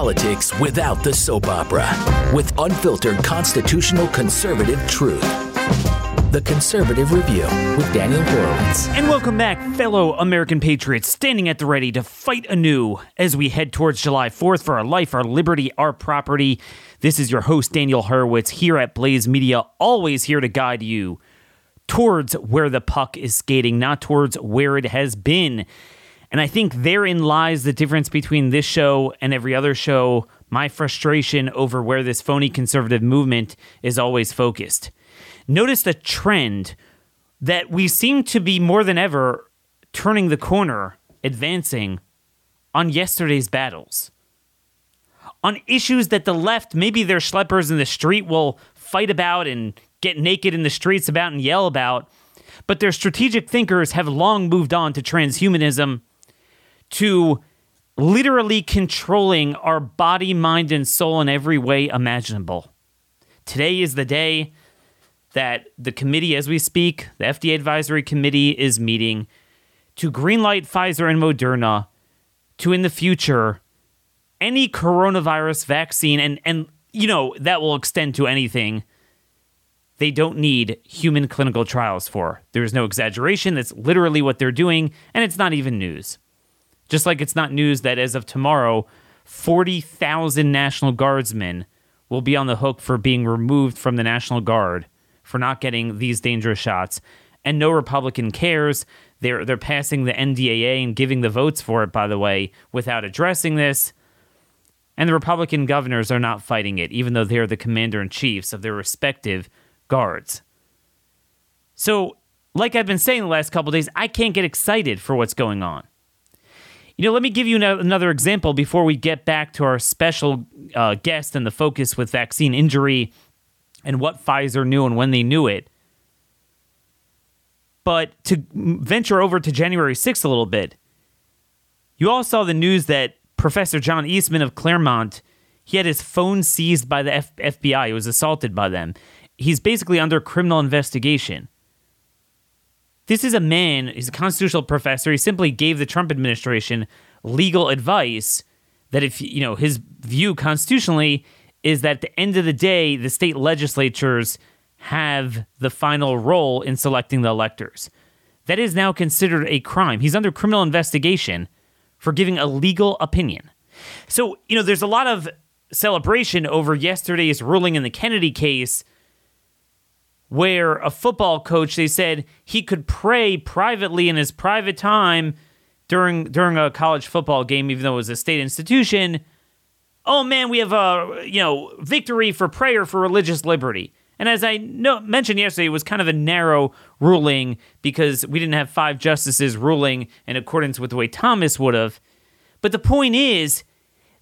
politics without the soap opera with unfiltered constitutional conservative truth. The Conservative Review with Daniel Horowitz. And welcome back, fellow American patriots, standing at the ready to fight anew as we head towards July 4th for our life, our liberty, our property. This is your host, Daniel Horowitz, here at Blaze Media, always here to guide you towards where the puck is skating, not towards where it has been. And I think therein lies the difference between this show and every other show, my frustration over where this phony conservative movement is always focused. Notice the trend that we seem to be more than ever turning the corner, advancing on yesterday's battles. On issues that the left, maybe their schleppers in the street will fight about and get naked in the streets about and yell about, but their strategic thinkers have long moved on to transhumanism to literally controlling our body, mind, and soul in every way imaginable. Today is the day that the committee, as we speak, the FDA advisory committee is meeting to greenlight Pfizer and Moderna to, in the future, any coronavirus vaccine, and, and you know, that will extend to anything they don't need human clinical trials for. There's no exaggeration. That's literally what they're doing, and it's not even news. Just like it's not news that as of tomorrow, 40,000 National Guardsmen will be on the hook for being removed from the National Guard for not getting these dangerous shots. And no Republican cares. They're they're passing the NDAA and giving the votes for it, by the way, without addressing this. And the Republican governors are not fighting it, even though they're the commander in chiefs of their respective guards. So, like I've been saying the last couple days, I can't get excited for what's going on. You know, let me give you another example before we get back to our special uh, guest and the focus with vaccine injury and what Pfizer knew and when they knew it. But to venture over to January 6th a little bit, you all saw the news that Professor John Eastman of Claremont, he had his phone seized by the F- FBI. He was assaulted by them. He's basically under criminal investigation. This is a man, he's a constitutional professor. He simply gave the Trump administration legal advice that if, you know, his view constitutionally is that at the end of the day, the state legislatures have the final role in selecting the electors. That is now considered a crime. He's under criminal investigation for giving a legal opinion. So, you know, there's a lot of celebration over yesterday's ruling in the Kennedy case where a football coach they said he could pray privately in his private time during during a college football game even though it was a state institution. Oh man we have a you know victory for prayer for religious liberty. And as i know, mentioned yesterday it was kind of a narrow ruling because we didn't have five justices ruling in accordance with the way thomas would have. But the point is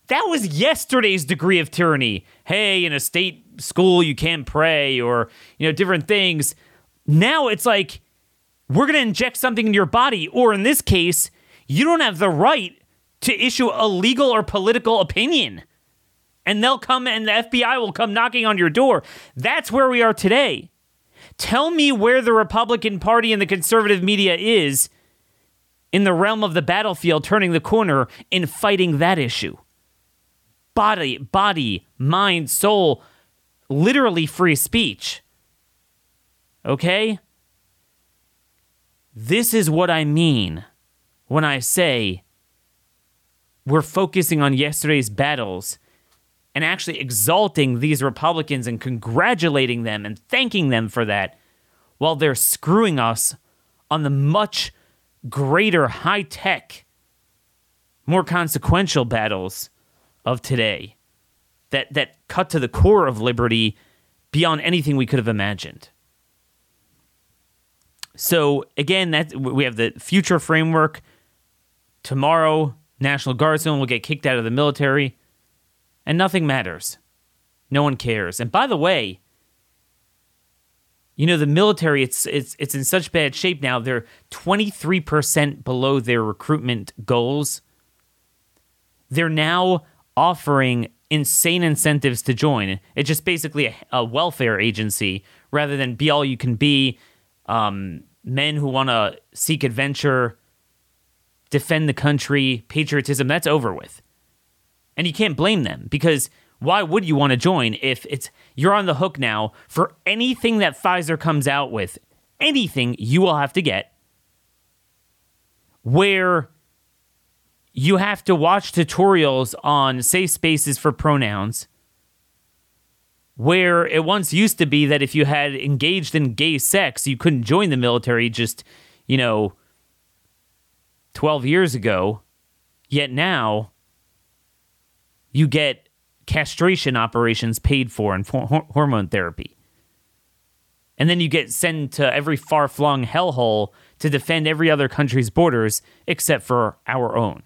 that was yesterday's degree of tyranny. Hey in a state school you can't pray or you know different things. Now it's like we're going to inject something in your body or in this case you don't have the right to issue a legal or political opinion. And they'll come and the FBI will come knocking on your door. That's where we are today. Tell me where the Republican Party and the conservative media is in the realm of the battlefield turning the corner in fighting that issue. Body body mind soul literally free speech. Okay? This is what I mean when I say we're focusing on yesterday's battles and actually exalting these Republicans and congratulating them and thanking them for that while they're screwing us on the much greater high tech, more consequential battles of today that that cut to the core of liberty beyond anything we could have imagined. So again, that we have the future framework. Tomorrow, National Guardsmen will get kicked out of the military, and nothing matters. No one cares. And by the way, you know the military it's it's it's in such bad shape now. They're 23% below their recruitment goals. They're now offering insane incentives to join. It's just basically a, a welfare agency rather than be all you can be. Um, men who want to seek adventure, defend the country, patriotism, that's over with. And you can't blame them because why would you want to join if it's you're on the hook now for anything that Pfizer comes out with? Anything you will have to get where you have to watch tutorials on safe spaces for pronouns where it once used to be that if you had engaged in gay sex you couldn't join the military just you know 12 years ago. Yet now you get castration operations paid for and for hormone therapy. And then you get sent to every far-flung hellhole to defend every other country's borders except for our own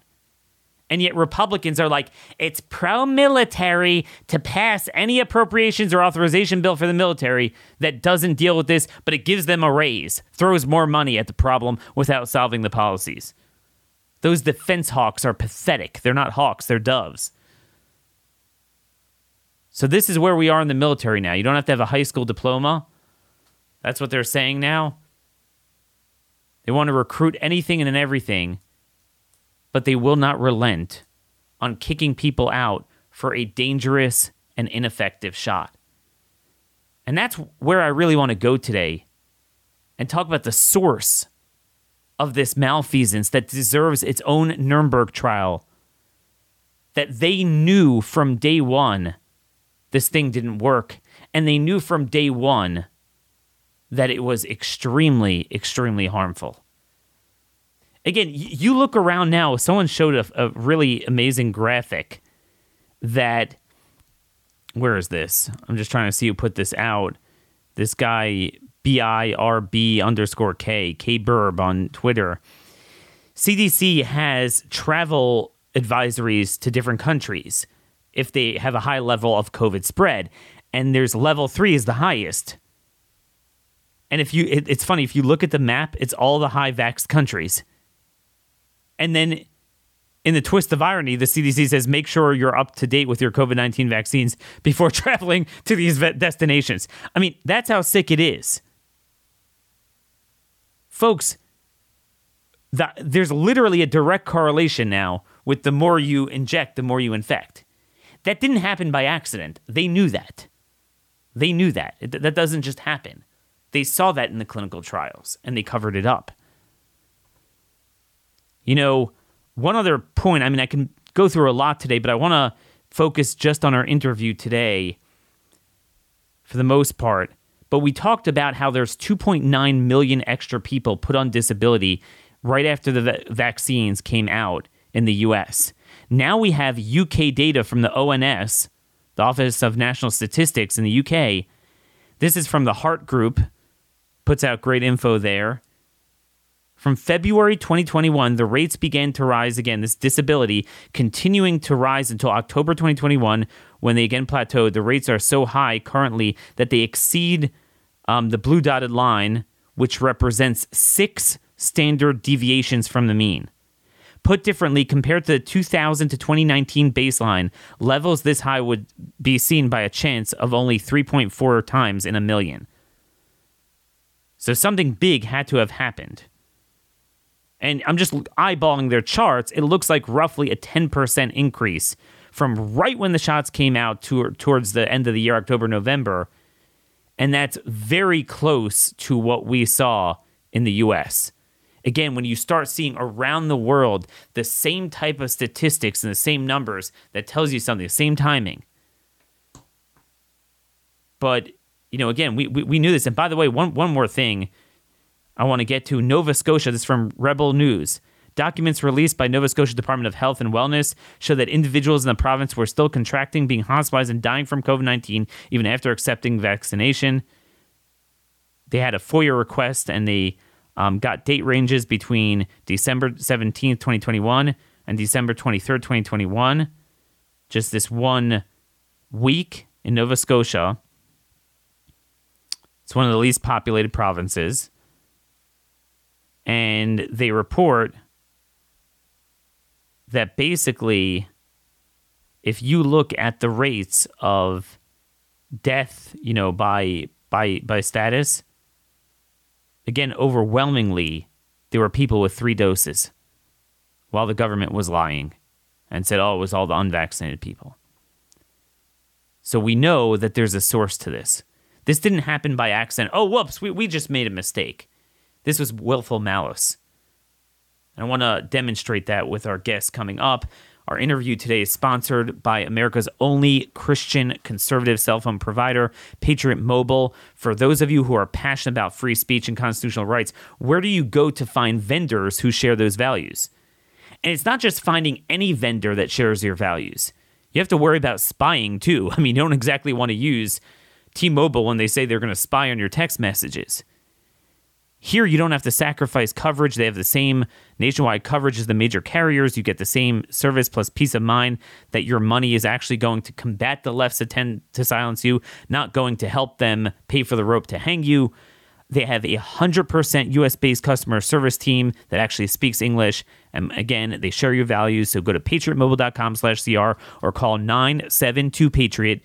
and yet Republicans are like, it's pro military to pass any appropriations or authorization bill for the military that doesn't deal with this, but it gives them a raise, throws more money at the problem without solving the policies. Those defense hawks are pathetic. They're not hawks, they're doves. So, this is where we are in the military now. You don't have to have a high school diploma. That's what they're saying now. They want to recruit anything and everything but they will not relent on kicking people out for a dangerous and ineffective shot. And that's where I really want to go today and talk about the source of this malfeasance that deserves its own Nuremberg trial. That they knew from day one this thing didn't work, and they knew from day one that it was extremely, extremely harmful again, you look around now. Someone showed a, a really amazing graphic that. Where is this? I'm just trying to see who put this out. This guy B I R B underscore K K Burb on Twitter. CDC has travel advisories to different countries if they have a high level of COVID spread, and there's level three is the highest. And if you, it, it's funny if you look at the map, it's all the high vax countries. And then in the twist of irony, the CDC says make sure you're up to date with your COVID 19 vaccines before traveling to these destinations. I mean, that's how sick it is. Folks, the, there's literally a direct correlation now with the more you inject, the more you infect. That didn't happen by accident. They knew that. They knew that. It, that doesn't just happen. They saw that in the clinical trials and they covered it up. You know, one other point, I mean, I can go through a lot today, but I want to focus just on our interview today for the most part. But we talked about how there's 2.9 million extra people put on disability right after the vaccines came out in the US. Now we have UK data from the ONS, the Office of National Statistics in the UK. This is from the HART Group, puts out great info there. From February 2021, the rates began to rise again, this disability continuing to rise until October 2021 when they again plateaued. The rates are so high currently that they exceed um, the blue dotted line, which represents six standard deviations from the mean. Put differently, compared to the 2000 to 2019 baseline, levels this high would be seen by a chance of only 3.4 times in a million. So something big had to have happened and I'm just eyeballing their charts, it looks like roughly a 10% increase from right when the shots came out to, towards the end of the year, October, November. And that's very close to what we saw in the US. Again, when you start seeing around the world the same type of statistics and the same numbers, that tells you something, the same timing. But, you know, again, we, we, we knew this. And by the way, one, one more thing I want to get to Nova Scotia. This is from Rebel News. Documents released by Nova Scotia Department of Health and Wellness show that individuals in the province were still contracting, being hospitalized, and dying from COVID 19 even after accepting vaccination. They had a FOIA request and they um, got date ranges between December 17th, 2021 and December 23rd, 2021. Just this one week in Nova Scotia. It's one of the least populated provinces and they report that basically if you look at the rates of death, you know, by by by status, again overwhelmingly there were people with 3 doses while the government was lying. and said, oh, it was all the unvaccinated people. So we know that there's a source to this. This didn't happen by accident. Oh, whoops, we, we just made a mistake. This was willful malice. And I want to demonstrate that with our guests coming up. Our interview today is sponsored by America's only Christian conservative cell phone provider, Patriot Mobile. For those of you who are passionate about free speech and constitutional rights, where do you go to find vendors who share those values? And it's not just finding any vendor that shares your values. You have to worry about spying too. I mean, you don't exactly want to use T Mobile when they say they're going to spy on your text messages. Here, you don't have to sacrifice coverage. They have the same nationwide coverage as the major carriers. You get the same service plus peace of mind that your money is actually going to combat the left's attempt to silence you, not going to help them pay for the rope to hang you. They have a 100% US based customer service team that actually speaks English. And again, they share your values. So go to patriotmobile.com slash CR or call 972 Patriot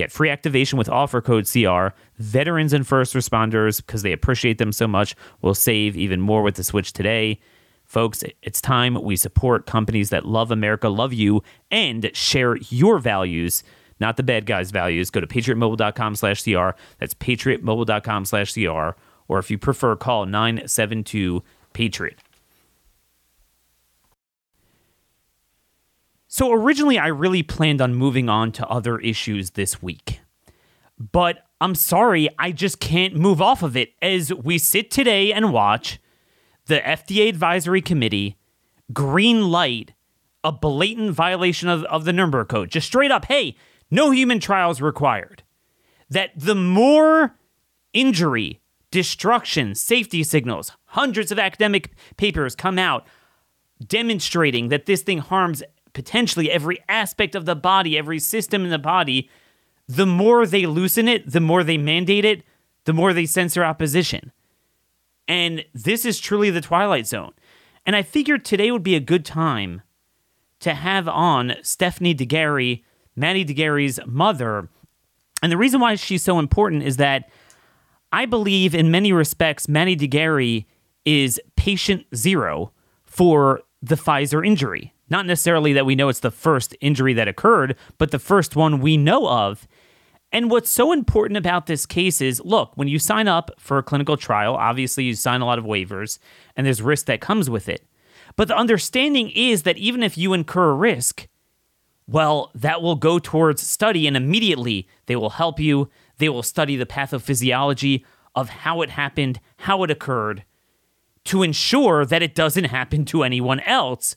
Get free activation with offer code CR. Veterans and first responders, because they appreciate them so much, will save even more with the switch today. Folks, it's time we support companies that love America, love you, and share your values, not the bad guys' values. Go to patriotmobile.com slash CR. That's patriotmobile.com slash CR. Or if you prefer, call 972 Patriot. So originally, I really planned on moving on to other issues this week. But I'm sorry, I just can't move off of it as we sit today and watch the FDA Advisory Committee green light a blatant violation of, of the Nuremberg Code. Just straight up, hey, no human trials required. That the more injury, destruction, safety signals, hundreds of academic papers come out demonstrating that this thing harms potentially every aspect of the body, every system in the body, the more they loosen it, the more they mandate it, the more they censor opposition. And this is truly the Twilight Zone. And I figured today would be a good time to have on Stephanie de Garay, Maddie de Garay's mother. And the reason why she's so important is that I believe in many respects, Maddie de Garay is patient zero for the Pfizer injury. Not necessarily that we know it's the first injury that occurred, but the first one we know of. And what's so important about this case is look, when you sign up for a clinical trial, obviously you sign a lot of waivers and there's risk that comes with it. But the understanding is that even if you incur a risk, well, that will go towards study and immediately they will help you. They will study the pathophysiology of how it happened, how it occurred, to ensure that it doesn't happen to anyone else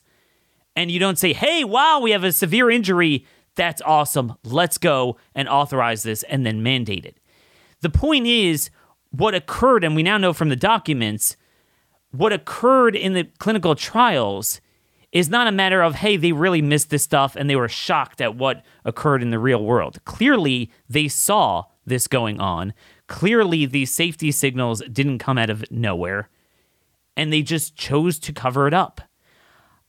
and you don't say, hey, wow, we have a severe injury. That's awesome. Let's go and authorize this and then mandate it. The point is, what occurred, and we now know from the documents, what occurred in the clinical trials is not a matter of, hey, they really missed this stuff and they were shocked at what occurred in the real world. Clearly, they saw this going on. Clearly, these safety signals didn't come out of nowhere, and they just chose to cover it up.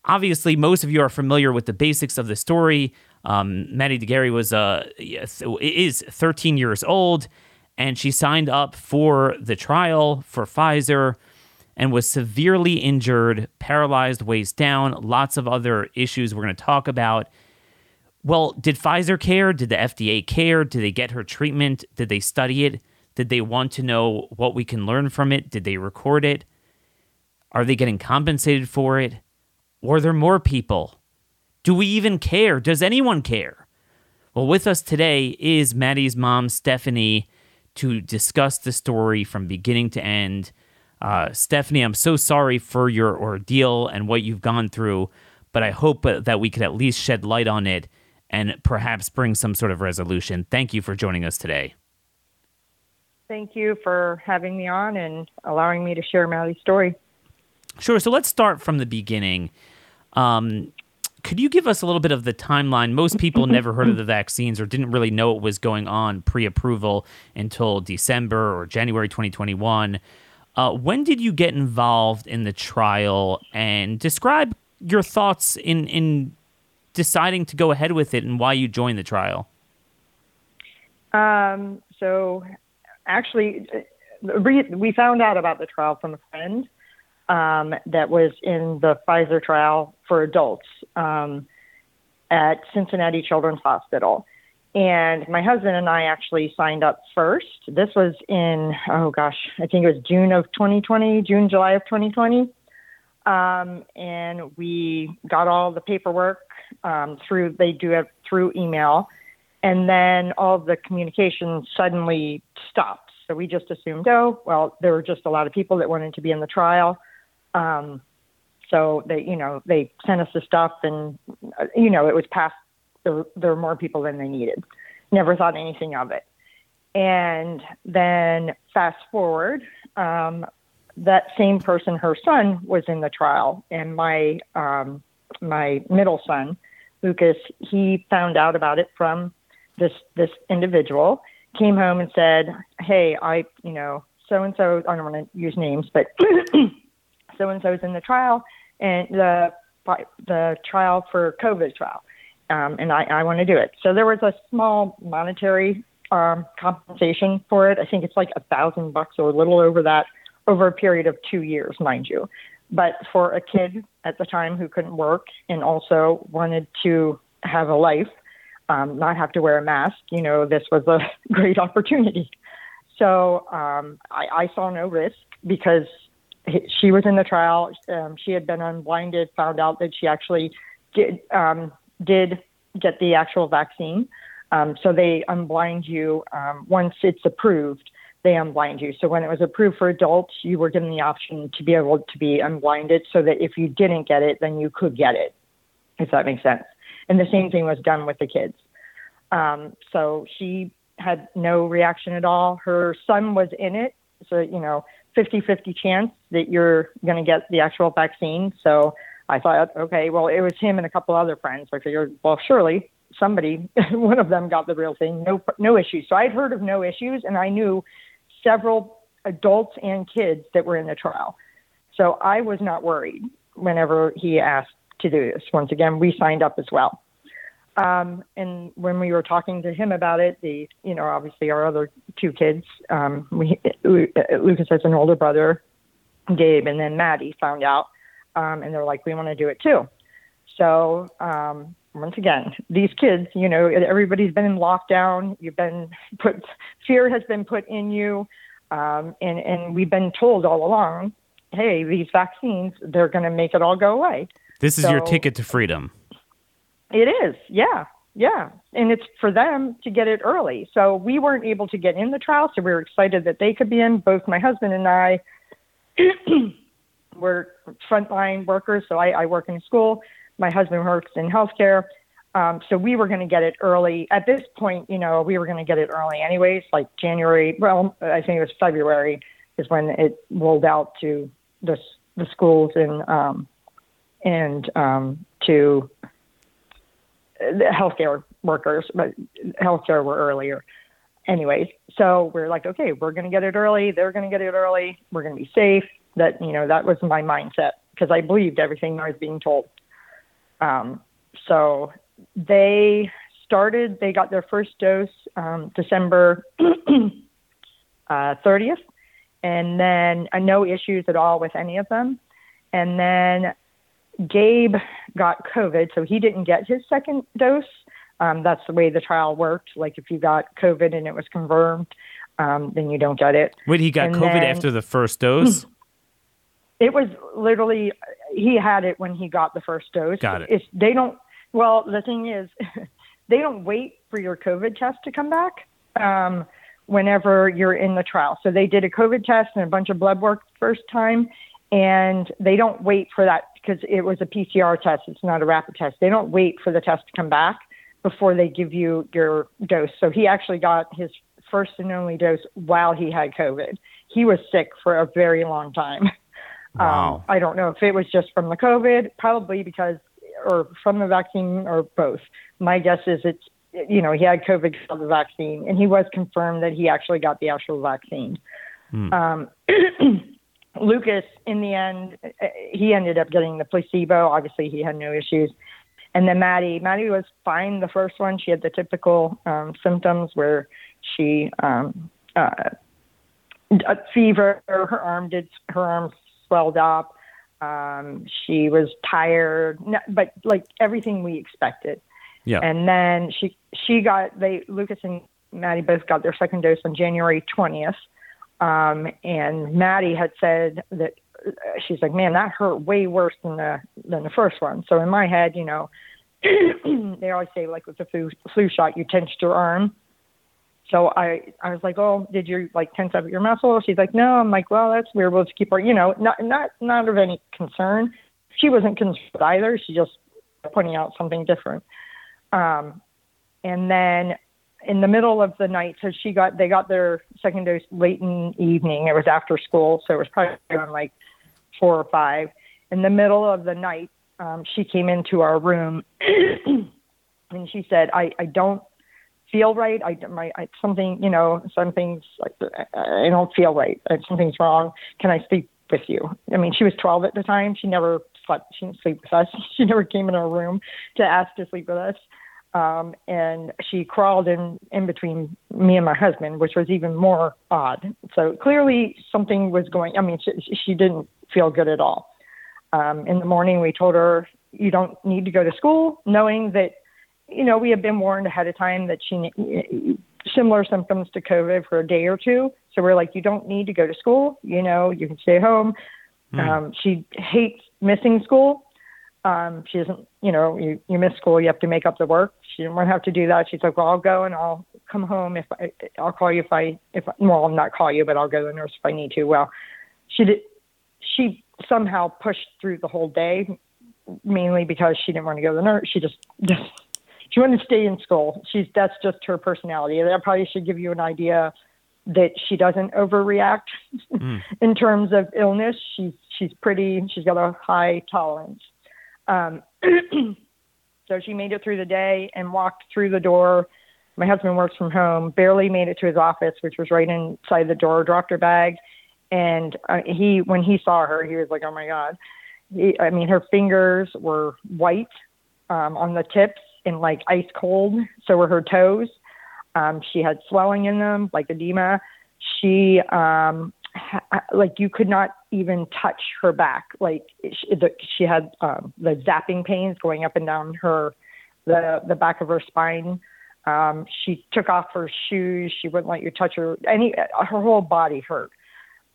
Obviously, most of you are familiar with the basics of the story. Um, Maddie de Garay was uh, is 13 years old, and she signed up for the trial for Pfizer and was severely injured, paralyzed, waist down, lots of other issues we're going to talk about. Well, did Pfizer care? Did the FDA care? Did they get her treatment? Did they study it? Did they want to know what we can learn from it? Did they record it? Are they getting compensated for it? Were there more people? Do we even care? Does anyone care? Well, with us today is Maddie's mom, Stephanie, to discuss the story from beginning to end. Uh, Stephanie, I'm so sorry for your ordeal and what you've gone through, but I hope that we could at least shed light on it and perhaps bring some sort of resolution. Thank you for joining us today. Thank you for having me on and allowing me to share Maddie's story. Sure. So let's start from the beginning. Um, could you give us a little bit of the timeline? Most people never heard of the vaccines or didn't really know what was going on pre approval until December or January 2021. Uh, when did you get involved in the trial and describe your thoughts in, in deciding to go ahead with it and why you joined the trial? Um, so, actually, uh, we found out about the trial from a friend um, that was in the Pfizer trial for adults. Um, at Cincinnati Children's Hospital. And my husband and I actually signed up first. This was in, oh gosh, I think it was June of 2020, June, July of 2020. Um, and we got all the paperwork um, through, they do it through email. And then all the communication suddenly stopped. So we just assumed, oh, well, there were just a lot of people that wanted to be in the trial. Um, so they, you know, they sent us the stuff, and uh, you know, it was past. There, there were more people than they needed. Never thought anything of it. And then fast forward, um, that same person, her son, was in the trial, and my um, my middle son, Lucas, he found out about it from this this individual. Came home and said, "Hey, I, you know, so and so. I don't want to use names, but so and so is in the trial, and the the trial for COVID trial, um, and I, I want to do it. So there was a small monetary um, compensation for it. I think it's like a thousand bucks or a little over that over a period of two years, mind you. But for a kid at the time who couldn't work and also wanted to have a life, um, not have to wear a mask, you know, this was a great opportunity. So um, I, I saw no risk because she was in the trial. Um, she had been unblinded, found out that she actually did um, did get the actual vaccine. Um, so they unblind you um, once it's approved. They unblind you. So when it was approved for adults, you were given the option to be able to be unblinded, so that if you didn't get it, then you could get it. If that makes sense. And the same thing was done with the kids. Um, so she had no reaction at all. Her son was in it, so you know 50 50 chance that you're going to get the actual vaccine. So I thought, okay, well, it was him and a couple other friends. I figured, well, surely somebody, one of them got the real thing, no, no issues. So I'd heard of no issues, and I knew several adults and kids that were in the trial. So I was not worried whenever he asked to do this. Once again, we signed up as well. Um, and when we were talking to him about it, the you know obviously our other two kids, um, we Lucas has an older brother, Gabe, and then Maddie found out, um, and they're like, we want to do it too. So um, once again, these kids, you know, everybody's been in lockdown. You've been put fear has been put in you, um, and and we've been told all along, hey, these vaccines they're going to make it all go away. This is so, your ticket to freedom. It is, yeah, yeah, and it's for them to get it early. So we weren't able to get in the trial, so we were excited that they could be in. Both my husband and I were frontline workers, so I, I work in school. My husband works in healthcare. Um, so we were going to get it early. At this point, you know, we were going to get it early anyways, like January. Well, I think it was February is when it rolled out to the the schools and um, and um, to the healthcare workers, but healthcare were earlier. Anyways, so we're like, okay, we're going to get it early. They're going to get it early. We're going to be safe. That you know, that was my mindset because I believed everything I was being told. Um, so they started. They got their first dose um, December uh, 30th, and then uh, no issues at all with any of them. And then Gabe got COVID, so he didn't get his second dose. Um, that's the way the trial worked. Like if you got COVID and it was confirmed, um, then you don't get it. Wait, he got and COVID then, after the first dose? It was literally he had it when he got the first dose. Got it. It's, they don't. Well, the thing is, they don't wait for your COVID test to come back. Um, whenever you're in the trial. So they did a COVID test and a bunch of blood work first time, and they don't wait for that because it was a PCR test. It's not a rapid test. They don't wait for the test to come back before they give you your dose. So he actually got his first and only dose while he had COVID. He was sick for a very long time. Wow. Um, I don't know if it was just from the COVID, probably because, or from the vaccine, or both. My guess is it's, you know, he had COVID from the vaccine, and he was confirmed that he actually got the actual vaccine. Hmm. Um, Lucas, in the end, he ended up getting the placebo. Obviously, he had no issues. And then Maddie, Maddie was fine the first one. She had the typical um, symptoms where she um, uh, fever, her arm did, her arm swelled up. Um, she was tired, but like everything we expected. Yeah. And then she she got they Lucas and Maddie both got their second dose on January 20th. Um, and Maddie had said that she's like, man, that hurt way worse than the than the first one. So in my head, you know, they always say like with the flu flu shot, you tensed your arm. So I I was like, oh, did you like tense up your muscle? She's like, no. I'm like, well, that's weird. We'll just keep her, you know, not not not of any concern. She wasn't concerned either. She just pointing out something different. Um, and then in the middle of the night, so she got they got their second dose late in the evening. It was after school, so it was probably around like four or five. In the middle of the night, um, she came into our room and she said, "I I don't feel right. I my I, something you know something's like I don't feel right. Something's wrong. Can I sleep with you?" I mean, she was 12 at the time. She never slept. She didn't sleep with us. She never came in our room to ask to sleep with us. Um, and she crawled in in between me and my husband, which was even more odd. So clearly something was going. I mean, she, she didn't feel good at all. Um, in the morning, we told her you don't need to go to school, knowing that you know we had been warned ahead of time that she similar symptoms to COVID for a day or two. So we're like, you don't need to go to school. You know, you can stay home. Mm. Um, she hates missing school. Um, she doesn't, you know, you, you miss school, you have to make up the work. She didn't want to have to do that. She's like, well, I'll go and I'll come home if I, I'll call you if I, if, well, I'll not call you, but I'll go to the nurse if I need to. Well, she did, she somehow pushed through the whole day, mainly because she didn't want to go to the nurse. She just, just, she wanted to stay in school. She's, that's just her personality. That probably should give you an idea that she doesn't overreact mm. in terms of illness. She's, she's pretty, she's got a high tolerance. Um, so she made it through the day and walked through the door. My husband works from home, barely made it to his office, which was right inside the door, dropped her bag. And uh, he, when he saw her, he was like, oh my God. He, I mean, her fingers were white um, on the tips and like ice cold. So were her toes. Um, she had swelling in them, like edema. She um, like you could not even touch her back. Like she, the, she had um, the zapping pains going up and down her the the back of her spine. Um, she took off her shoes. She wouldn't let you touch her. Any her whole body hurt.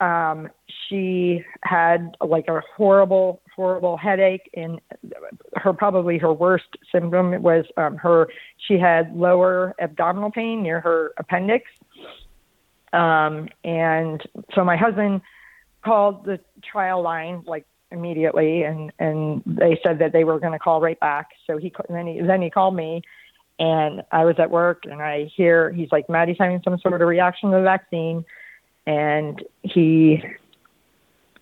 Um, she had like a horrible, horrible headache, and her probably her worst symptom was um, her. She had lower abdominal pain near her appendix um, and so my husband called the trial line like immediately, and and they said that they were going to call right back. So he then he then he called me, and I was at work, and I hear he's like Maddie's having some sort of reaction to the vaccine, and he.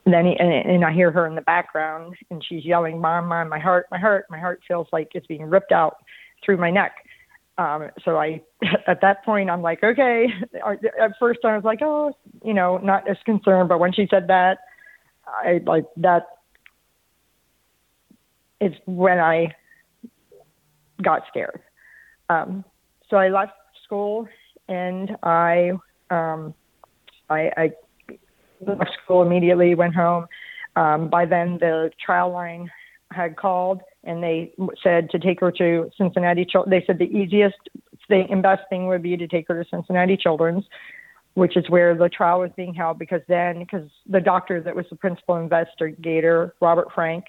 Then he, and, and I hear her in the background, and she's yelling, "Mom, mom, my heart, my heart, my heart feels like it's being ripped out through my neck." Um, so I, at that point, I'm like, okay. At first, I was like, oh, you know, not as concerned. But when she said that, I like that. Is when I got scared. Um, so I left school and I, um, I, I left school immediately, went home. Um, by then, the trial line had called and they said to take her to Cincinnati. They said the easiest thing and best thing would be to take her to Cincinnati Children's, which is where the trial was being held. Because then, because the doctor that was the principal investigator, Robert Frenck,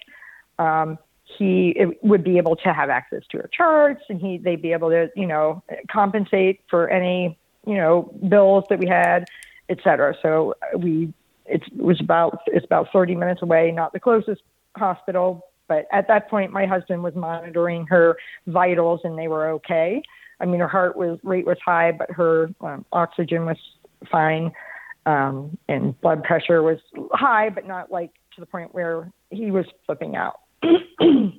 um, he would be able to have access to her charts, and he they'd be able to you know compensate for any you know bills that we had, et cetera. So we it was about it's about 30 minutes away, not the closest hospital, but at that point, my husband was monitoring her vitals and they were okay. I mean, her heart was rate was high, but her um, oxygen was fine, um, and blood pressure was high, but not like to the point where he was flipping out. so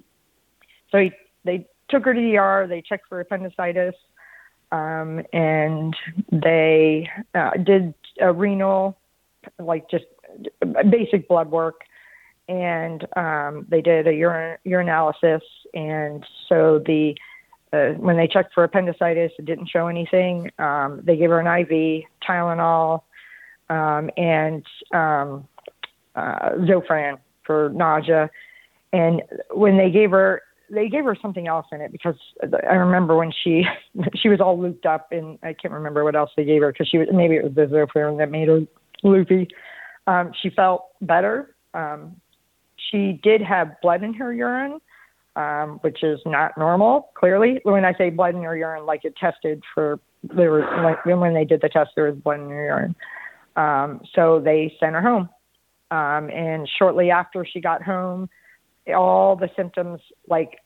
he, they took her to the ER. They checked for appendicitis, um, and they uh, did a renal, like just basic blood work and um, they did a urine urinalysis, and so the uh, when they checked for appendicitis, it didn't show anything. Um, they gave her an IV, Tylenol, um, and um, uh, Zofran for nausea. And when they gave her they gave her something else in it because I remember when she she was all looped up and I can't remember what else they gave her because she was maybe it was the Zofran that made her loopy. Um, she felt better. Um, she did have blood in her urine, um, which is not normal. Clearly, when I say blood in her urine, like it tested for there was like when they did the test, there was blood in her urine. Um, so they sent her home. Um, and shortly after she got home, all the symptoms like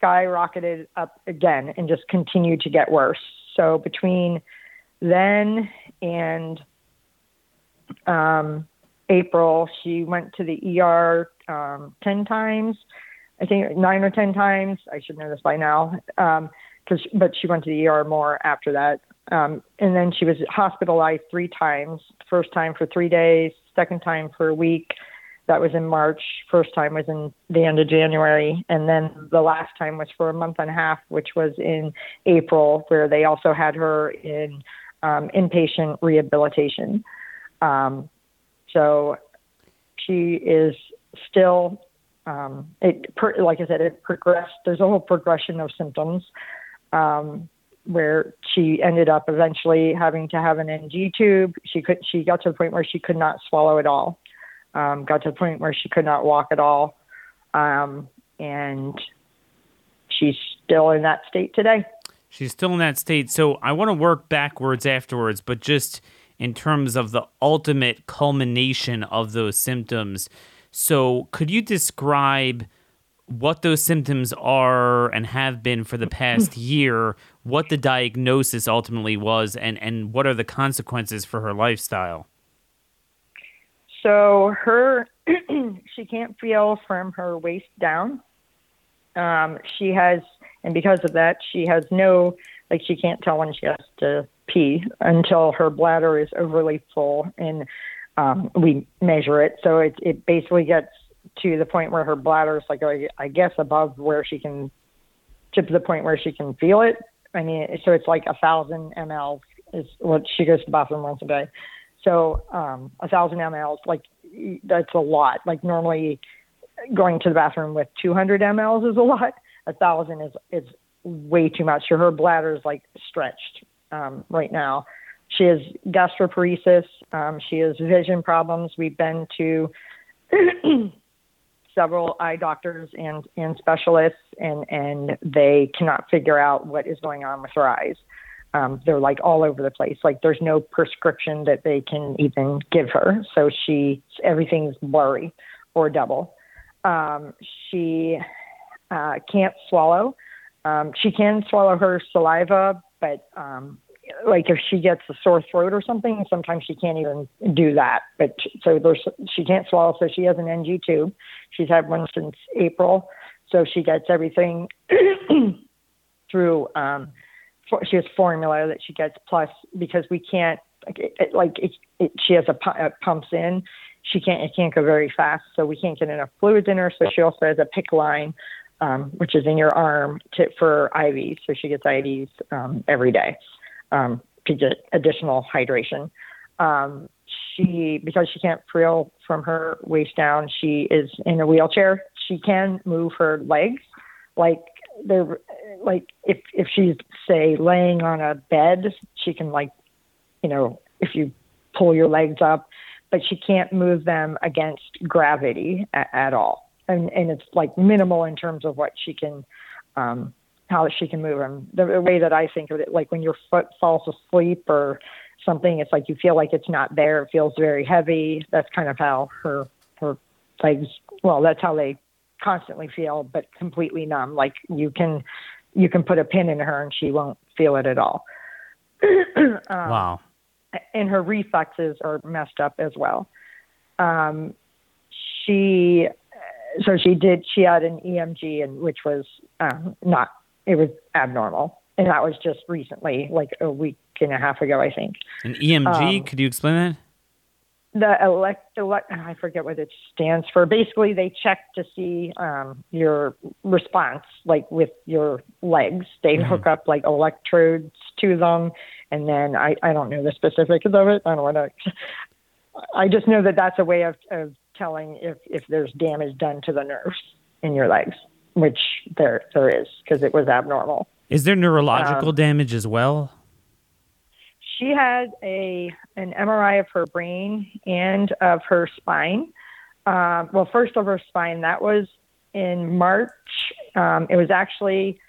skyrocketed up again and just continued to get worse. So between then and um, April, she went to the ER um, 10 times, I think nine or 10 times. I should know this by now. Um, cause, but she went to the ER more after that. Um, and then she was hospitalized three times. First time for three days, second time for a week. That was in March. First time was in the end of January. And then the last time was for a month and a half, which was in April, where they also had her in um, inpatient rehabilitation. Um, so she is still, um, it per, like I said, it progressed. There's a whole progression of symptoms. Um, where she ended up eventually having to have an NG tube. She could she got to the point where she could not swallow at all. Um, got to the point where she could not walk at all, um, and she's still in that state today. She's still in that state. So I want to work backwards afterwards, but just in terms of the ultimate culmination of those symptoms. So could you describe? what those symptoms are and have been for the past year, what the diagnosis ultimately was, and, and what are the consequences for her lifestyle? So, her, she can't feel from her waist down. Um, she has, and because of that, she has no, like, she can't tell when she has to pee until her bladder is overly full and um, we measure it. So, it, it basically gets to the point where her bladder is like I guess above where she can to the point where she can feel it. I mean, so it's like a thousand ml is what she goes to the bathroom once a day. So um, a thousand ml, like that's a lot. Like normally, going to the bathroom with 200 mLs is a lot. A thousand is is way too much. So her bladder is like stretched um, right now. She has gastroparesis. Um, she has vision problems. We've been to several eye doctors and, and specialists, and, and they cannot figure out what is going on with her eyes. Um, they're like all over the place. Like there's no prescription that they can even give her. So she, everything's blurry or double. Um, she uh, can't swallow. Um, she can swallow her saliva, but um, like if she gets a sore throat or something, sometimes she can't even do that. But so there's she can't swallow, so she has an NG tube. She's had one since April, so she gets everything through. Um, for, she has formula that she gets plus because we can't like it, like it, it, she has a, it pumps in. She can't it can't go very fast, so we can't get enough fluids in her. So she also has a PICC line. Um, which is in your arm to, for IVs. So she gets IVs um, every day um, to get additional hydration. Um, she, because she can't feel from her waist down, she is in a wheelchair. She can move her legs, like they're like if if she's say laying on a bed, she can like, you know, if you pull your legs up, but she can't move them against gravity at, at all. And and it's like minimal in terms of what she can um, how she can move them. The, the way that I think of it, like when your foot falls asleep or something, it's like you feel like it's not there. It feels very heavy. That's kind of how her her legs. Well, that's how they constantly feel, but completely numb. Like you can you can put a pin in her and she won't feel it at all. um, wow. And her reflexes are messed up as well. Um, she so she did she had an EMG and which was um, not it was abnormal. And that was just recently, like a week and a half ago, I think. An EMG? Um, Could you explain that? The elect, elect, I forget what it stands for. Basically, they check to see um, your response, like with your legs. They mm-hmm. hook up like electrodes to them, and then I, I don't know the specifics of it. I don't want to. I just know that that's a way of, of telling if if there's damage done to the nerves in your legs. Which there there is because it was abnormal. Is there neurological um, damage as well? She had a an MRI of her brain and of her spine. Uh, well, first of her spine. That was in March. Um, it was actually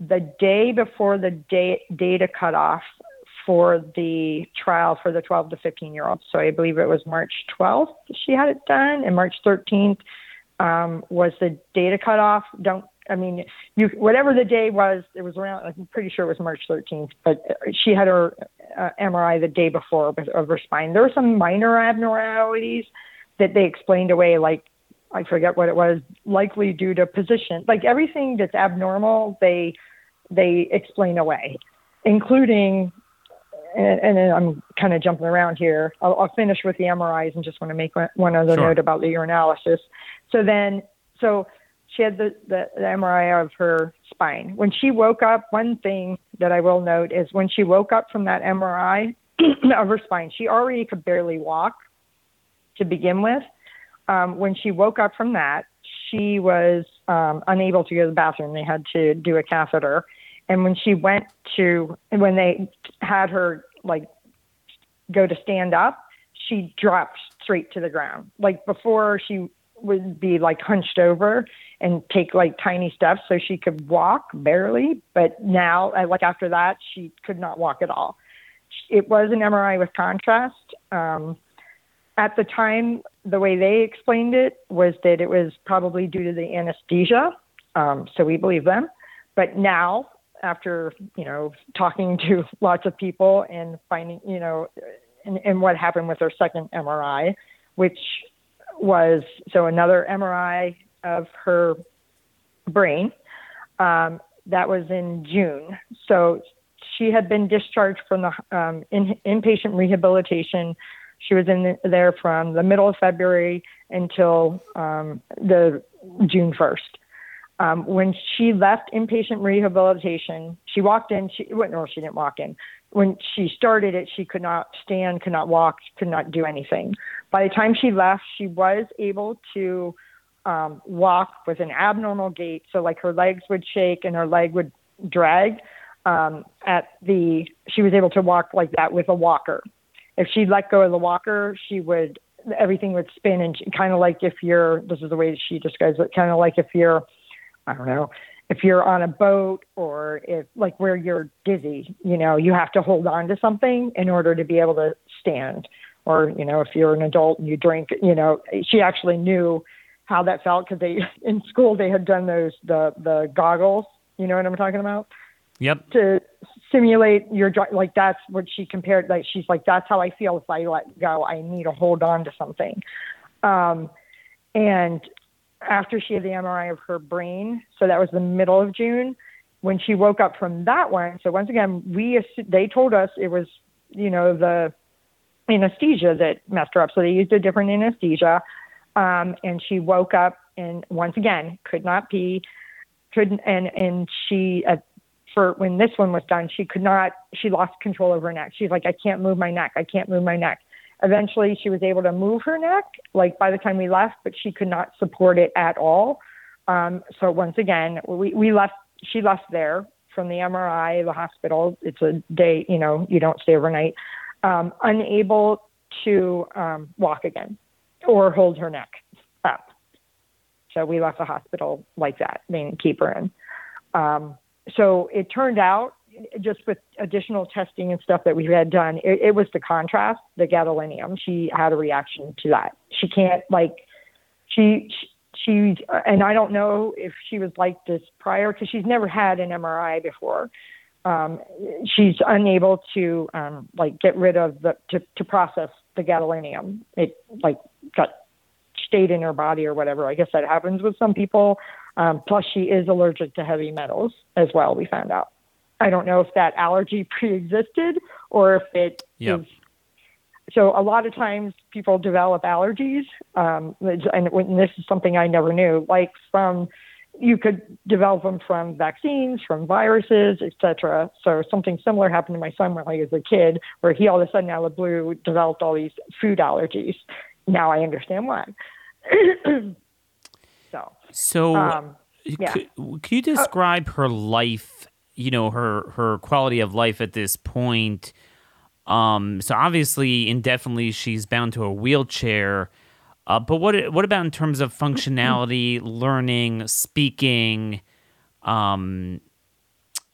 the day before the day, data cutoff for the trial for the 12 to 15 year olds. So I believe it was March 12th she had it done, and March 13th um, was the data cutoff. Don't I mean you whatever the day was, it was around. I'm pretty sure it was March 13th, but she had her uh, MRI the day before of her spine. There were some minor abnormalities that they explained away, like I forget what it was, likely due to position. Like everything that's abnormal, they they explain away, including and, and I'm kind of jumping around here. I'll, I'll, finish with the MRIs and just want to make one, one other sure. note about the urinalysis. So then, so she had the, the, the MRI of her spine. When she woke up, one thing that I will note is when she woke up from that MRI of her spine, she already could barely walk to begin with. Um, when she woke up from that, she was um, unable to go to the bathroom. They had to do a catheter. And when she went to, when they had her like go to stand up, she dropped straight to the ground. Like before, she would be like hunched over and take like tiny steps so she could walk barely. But now, uh, like after that, she could not walk at all. It was an MRI with contrast. Um, at the time, the way they explained it was that it was probably due to the anesthesia. Um, so we believe them. But now, after you know talking to lots of people and finding you know and, and what happened with her second MRI, which was so another MRI of her brain. Um, that was in June. So she had been discharged from the um, in, inpatient rehabilitation. She was in the, there from the middle of February until um, the June 1st. Um, when she left inpatient rehabilitation, she walked in. She well, no, she didn't walk in. When she started it, she could not stand, could not walk, could not do anything. By the time she left, she was able to um, walk with an abnormal gait. So like her legs would shake and her leg would drag. Um, at the, she was able to walk like that with a walker. If she let go of the walker, she would everything would spin and kind of like if you're. This is the way she describes it. Kind of like if you're I don't know, if you're on a boat or if like where you're dizzy, you know, you have to hold on to something in order to be able to stand. Or, you know, if you're an adult and you drink, you know, she actually knew how that felt because they in school they had done those the the goggles. You know what I'm talking about? Yep. To simulate your like that's what she compared. Like she's like that's how I feel if I let go. I need to hold on to something. Um, and after she had the MRI of her brain. So that was the middle of June. When she woke up from that one, so once again, we they told us it was you know the anesthesia that messed her up. So they used a different anesthesia, um, and she woke up and once again could not pee, couldn't and and she uh, for when this one was done, she could not. She lost control of her neck. She's like, I can't move my neck. I can't move my neck. Eventually, she was able to move her neck, like by the time we left, but she could not support it at all. Um, so once again, we, we left. She left there from the MRI, the hospital. It's a day, you know, you don't stay overnight. Um, unable to um, walk again or hold her neck up. So we left the hospital like that. They didn't keep her in. Um, so it turned out just with additional testing and stuff that we had done, it, it was the contrast, the gadolinium. She had a reaction to that. She can't like she she and I don't know if she was like this prior because she's never had an MRI before. Um, she's unable to um, like get rid of the to, to process the gadolinium. It like got stayed in her body or whatever. I guess that happens with some people. Um, plus, she is allergic to heavy metals as well. We found out. I don't know if that allergy pre-existed or if it yep. is. So a lot of times people develop allergies, um, and this is something I never knew. Like from, you could develop them from vaccines, from viruses, etc. So something similar happened to my son when I was a kid, where he all of a sudden out of the blue developed all these food allergies. Now I understand why. so. So. Um, Yeah. Could, could you describe her life? You know, her her quality of life at this point. Um, so obviously, indefinitely, she's bound to a wheelchair. Uh, but what what about in terms of functionality, learning, speaking? Um,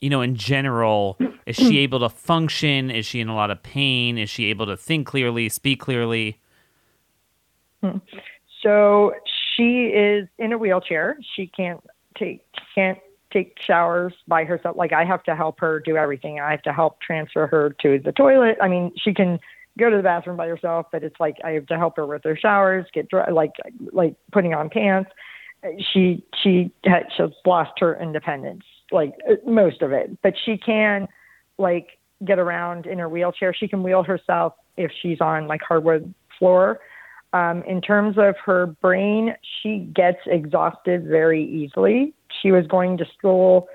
you know, in general, is she able to function? Is she in a lot of pain? Is she able to think clearly, speak clearly? So she is in a wheelchair. She can't take can't take showers by herself. Like I have to help her do everything. I have to help transfer her to the toilet. I mean, she can go to the bathroom by herself, but it's like I have to help her with her showers, get dry, like like putting on pants. She she had she's lost her independence, like most of it, but she can like get around in her wheelchair. She can wheel herself if she's on like hardwood floor. Um, in terms of her brain, she gets exhausted very easily. She was going to school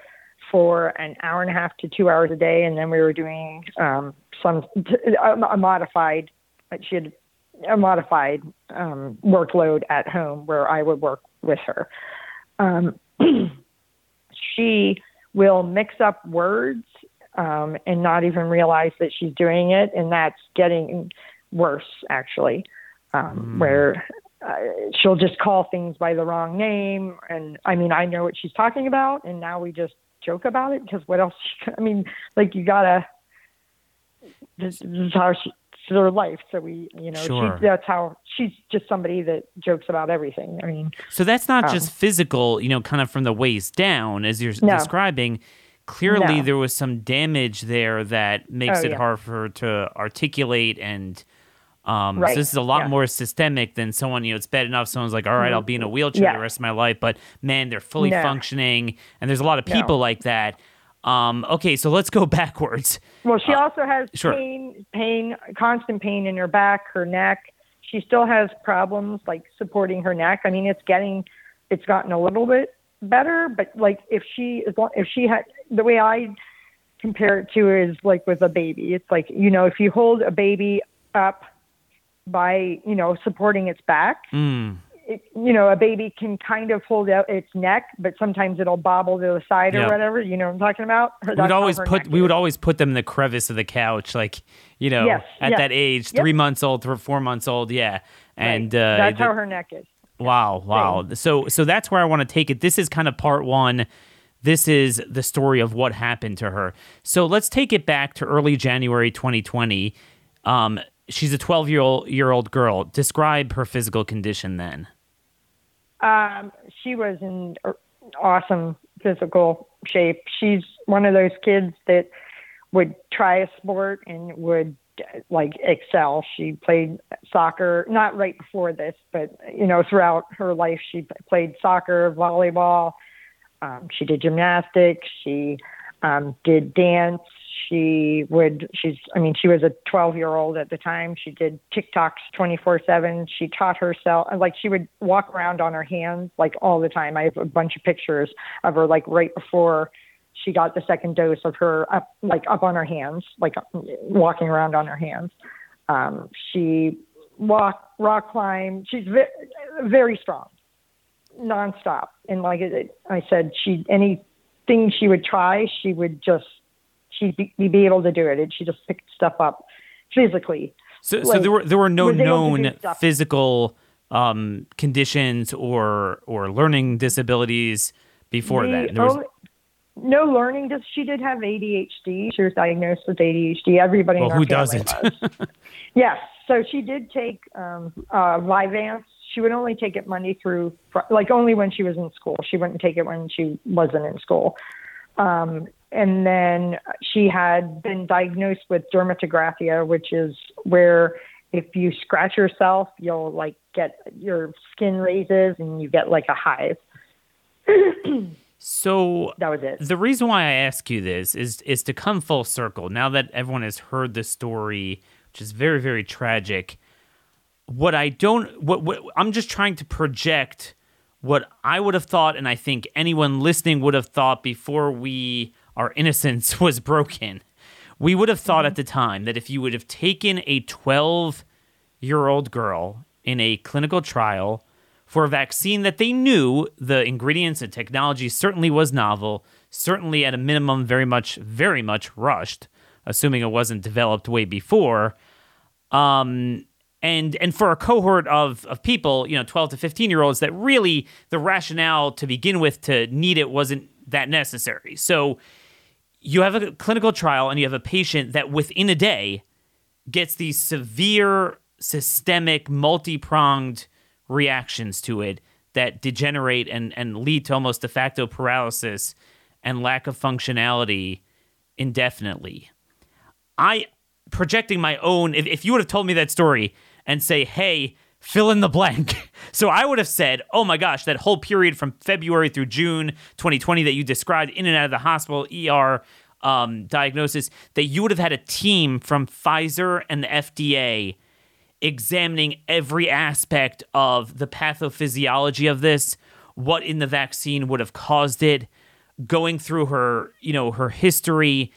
for an hour and a half to two hours a day, and then we were doing um, some a, modified. She had a modified um, workload at home where I would work with her. Um, she will mix up words um, and not even realize that she's doing it, and that's getting worse actually um, mm. where uh, she'll just call things by the wrong name. And I mean, I know what she's talking about, and now we just joke about it because what else? I mean, like you gotta. This, this is how she, her life. So we, you know, sure. she, that's how she's just somebody that jokes about everything. I mean, so that's not um, just physical, you know, kind of from the waist down, as you're no. describing. Clearly, no. there was some damage there that makes oh, it yeah. hard for her to articulate and um, right. So this is a lot yeah. more systemic than someone, you know, it's bad enough someone's like, all right, I'll be in a wheelchair yeah. the rest of my life, but man, they're fully no. functioning. And there's a lot of people no. like that. Um, okay, so let's go backwards. Well, she uh, also has sure. pain, pain, constant pain in her back, her neck. She still has problems like supporting her neck. I mean, it's getting, it's gotten a little bit better, but like if she, if she had, the way I compare it to is like with a baby. It's like, you know, if you hold a baby up by you know supporting its back. Mm. It, you know, a baby can kind of hold out its neck, but sometimes it'll bobble to the side yep. or whatever. You know what I'm talking about? we would always put we is. would always put them in the crevice of the couch, like you know, yes, at yes. that age, yep. three months old, three, four months old, yeah. And right. uh, that's the, how her neck is. Wow, wow. So so that's where I want to take it. This is kind of part one. This is the story of what happened to her. So let's take it back to early January 2020. Um, she's a 12 year old year old girl. Describe her physical condition then. Um, she was in awesome physical shape. She's one of those kids that would try a sport and would like excel. She played soccer, not right before this, but you know, throughout her life, she played soccer, volleyball. Um, she did gymnastics. She um, did dance she would she's i mean she was a 12 year old at the time. She did tiktoks 24 7 she taught herself like she would walk around on her hands like all the time. I have a bunch of pictures of her like right before she got the second dose of her up like up on her hands like walking around on her hands. Um she walk rock climb. She's very, very strong nonstop. And like i said she anything she would try she would just she'd be, be able to do it, and she just picked stuff up physically. So, like, so there were there were no known physical um, conditions or or learning disabilities before the, that. There was... oh, no learning. Just she did have ADHD. She was diagnosed with ADHD. Everybody knows. well, who doesn't? yes. So she did take um, uh, Vyvanse. She would only take it Monday through, like only when she was in school. She wouldn't take it when she wasn't in school. Um, and then she had been diagnosed with dermatographia, which is where if you scratch yourself, you'll like get your skin raises and you get like a hive. so that was it. The reason why I ask you this is is to come full circle. Now that everyone has heard the story, which is very very tragic, what I don't what, what I'm just trying to project what I would have thought, and I think anyone listening would have thought before we our innocence was broken. We would have thought at the time that if you would have taken a 12 year old girl in a clinical trial for a vaccine that they knew the ingredients and technology certainly was novel, certainly at a minimum very much very much rushed, assuming it wasn't developed way before. Um, and and for a cohort of of people, you know, 12 to 15 year olds, that really the rationale to begin with to need it wasn't that necessary. So you have a clinical trial and you have a patient that within a day gets these severe systemic multi-pronged reactions to it that degenerate and, and lead to almost de facto paralysis and lack of functionality indefinitely. I projecting my own if, if you would have told me that story and say, hey, fill in the blank. so I would have said, oh my gosh, that whole period from February through June 2020 that you described in and out of the hospital, ER um, diagnosis, that you would have had a team from Pfizer and the FDA examining every aspect of the pathophysiology of this, what in the vaccine would have caused it, going through her, you know, her history,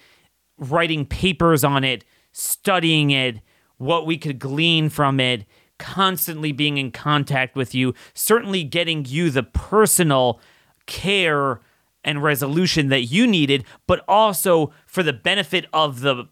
writing papers on it, studying it, what we could glean from it, constantly being in contact with you, certainly getting you the personal care and resolution that you needed, but also for the benefit of the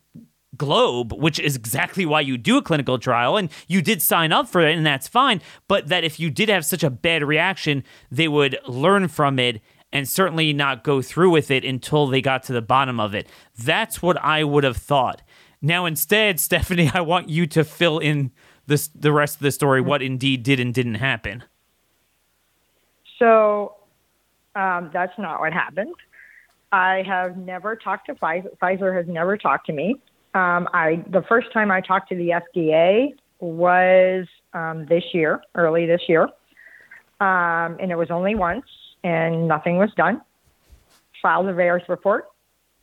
globe, which is exactly why you do a clinical trial and you did sign up for it and that's fine, but that if you did have such a bad reaction, they would learn from it and certainly not go through with it until they got to the bottom of it. That's what I would have thought. Now, instead, Stephanie, I want you to fill in this, the rest of the story, what indeed did and didn't happen. So um, that's not what happened. I have never talked to Pfizer. Pfizer has never talked to me. Um, I the first time I talked to the FDA was um, this year, early this year, um, and it was only once, and nothing was done. Filed a VAERS report,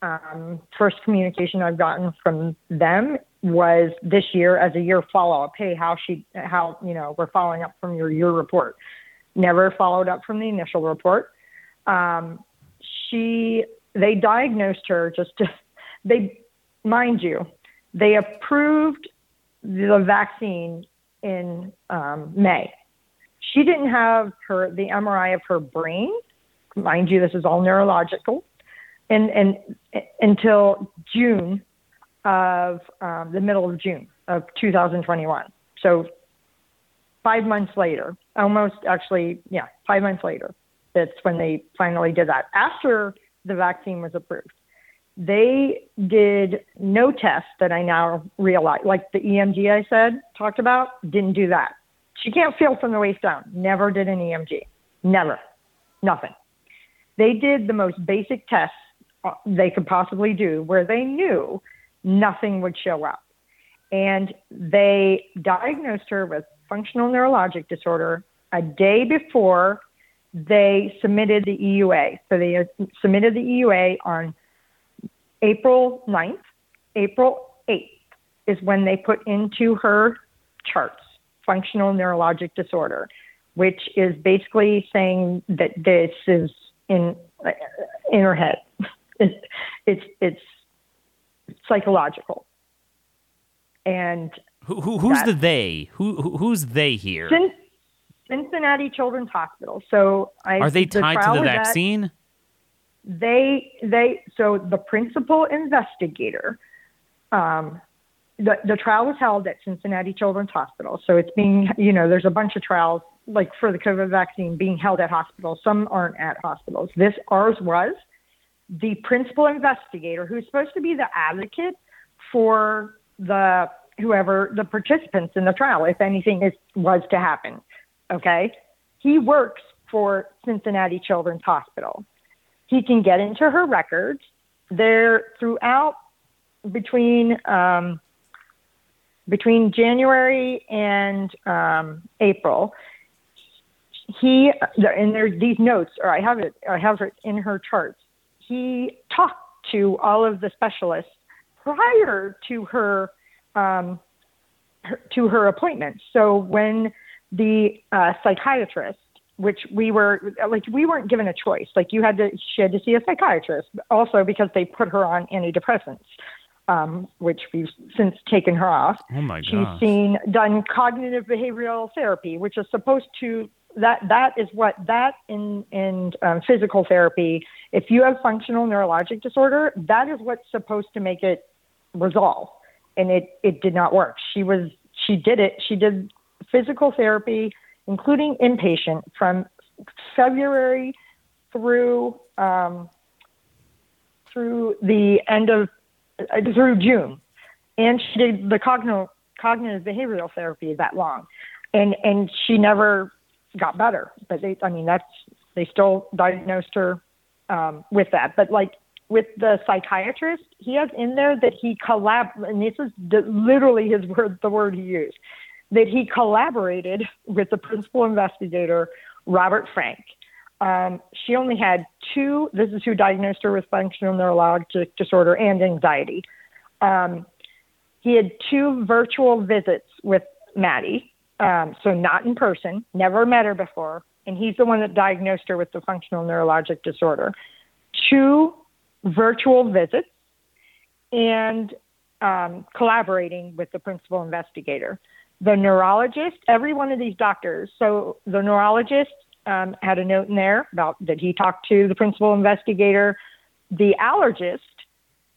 um, first communication I've gotten from them was this year as a year follow up. Hey, how she, how you know, we're following up from your year report. Never followed up from the initial report. Um, she, they diagnosed her just to, they, mind you, they approved the vaccine in um, May. She didn't have her the MRI of her brain. Mind you, this is all neurological and, and until June of um, the middle of June of 2021. So five months later, almost actually, yeah, five months later, that's when they finally did that. After the vaccine was approved, they did no test that I now realize, like the EMG I said, talked about, didn't do that. She can't feel from the waist down. Never did an EMG. Never. Nothing. They did the most basic tests they could possibly do where they knew nothing would show up. And they diagnosed her with functional neurologic disorder a day before they submitted the EUA. So they uh, submitted the EUA on April 9th. April 8th is when they put into her charts functional neurologic disorder, which is basically saying that this is in uh, in her head. it's it's psychological. And who, who who's the they? Who, who's they here? Cincinnati Children's Hospital. So I, are they tied the to the vaccine? They they so the principal investigator. Um, the the trial was held at Cincinnati Children's Hospital. So it's being you know there's a bunch of trials like for the COVID vaccine being held at hospitals. Some aren't at hospitals. This ours was the principal investigator, who's supposed to be the advocate for the whoever the participants in the trial, if anything is was to happen. Okay, he works for Cincinnati Children's Hospital. He can get into her records. There throughout between um, between January and um, April, he and there's these notes, or I have it, I have it in her charts he talked to all of the specialists prior to her, um, her to her appointment. So when the uh, psychiatrist, which we were like, we weren't given a choice. Like you had to, she had to see a psychiatrist. Also because they put her on antidepressants. Um, which we've since taken her off. Oh my god! She's seen done cognitive behavioral therapy, which is supposed to that that is what that in in um, physical therapy. If you have functional neurologic disorder, that is what's supposed to make it resolve, and it it did not work. She was she did it. She did physical therapy, including inpatient, from February through um, through the end of uh, through June, and she did the cognitive cognitive behavioral therapy that long, and and she never got better. But they, I mean, that's they still diagnosed her um, with that. But like with the psychiatrist, he has in there that he collab, and this is literally his word, the word he used, that he collaborated with the principal investigator, Robert Frenck. Um, she only had two. This is who diagnosed her with functional neurologic disorder and anxiety. Um, he had two virtual visits with Maddie, um, so not in person, never met her before, and he's the one that diagnosed her with the functional neurologic disorder. Two virtual visits and um, collaborating with the principal investigator. The neurologist, every one of these doctors, so the neurologist um, had a note in there about that he talked to the principal investigator. The allergist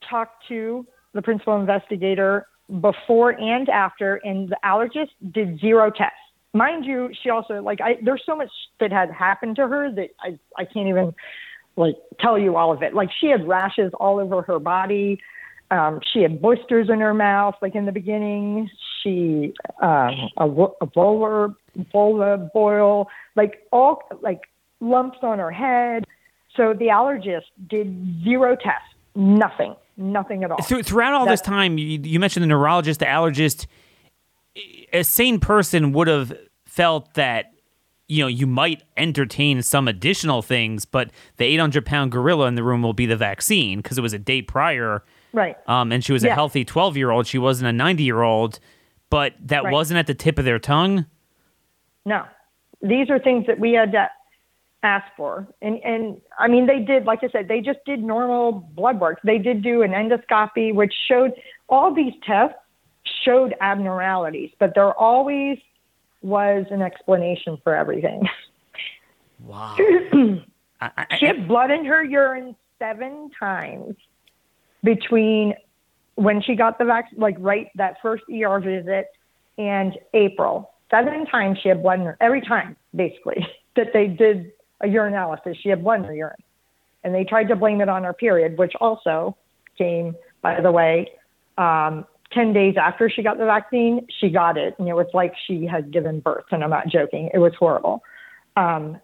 talked to the principal investigator before and after, and the allergist did zero tests. Mind you, she also like I there's so much that had happened to her that I I can't even like tell you all of it. Like she had rashes all over her body. Um, she had blisters in her mouth, like in the beginning. She um, a, a vulva vulva boil, like all like lumps on her head. So the allergist did zero tests, nothing, nothing at all. Through, throughout all That's, this time, you, you mentioned the neurologist, the allergist. A sane person would have felt that you know, you might entertain some additional things, but the 800 pound gorilla in the room will be the vaccine because it was a day prior. Right. Um, and she was yeah. a healthy 12 year old. She wasn't a 90 year old, but that right. wasn't at the tip of their tongue. No. These are things that we had to ask for. And, and I mean, they did, like I said, they just did normal blood work. They did do an endoscopy, which showed all these tests showed abnormalities, but they're always was an explanation for everything. Wow. I, I, she had blood in her urine seven times between when she got the vaccine, like right that first ER visit, and April. Seven times she had blood in her, every time, basically, that they did a urinalysis, she had blood in her urine. And they tried to blame it on her period, which also came, by the way, um, 10 days after she got the vaccine, she got it. And it was like she had given birth. And I'm not joking. It was horrible. Um,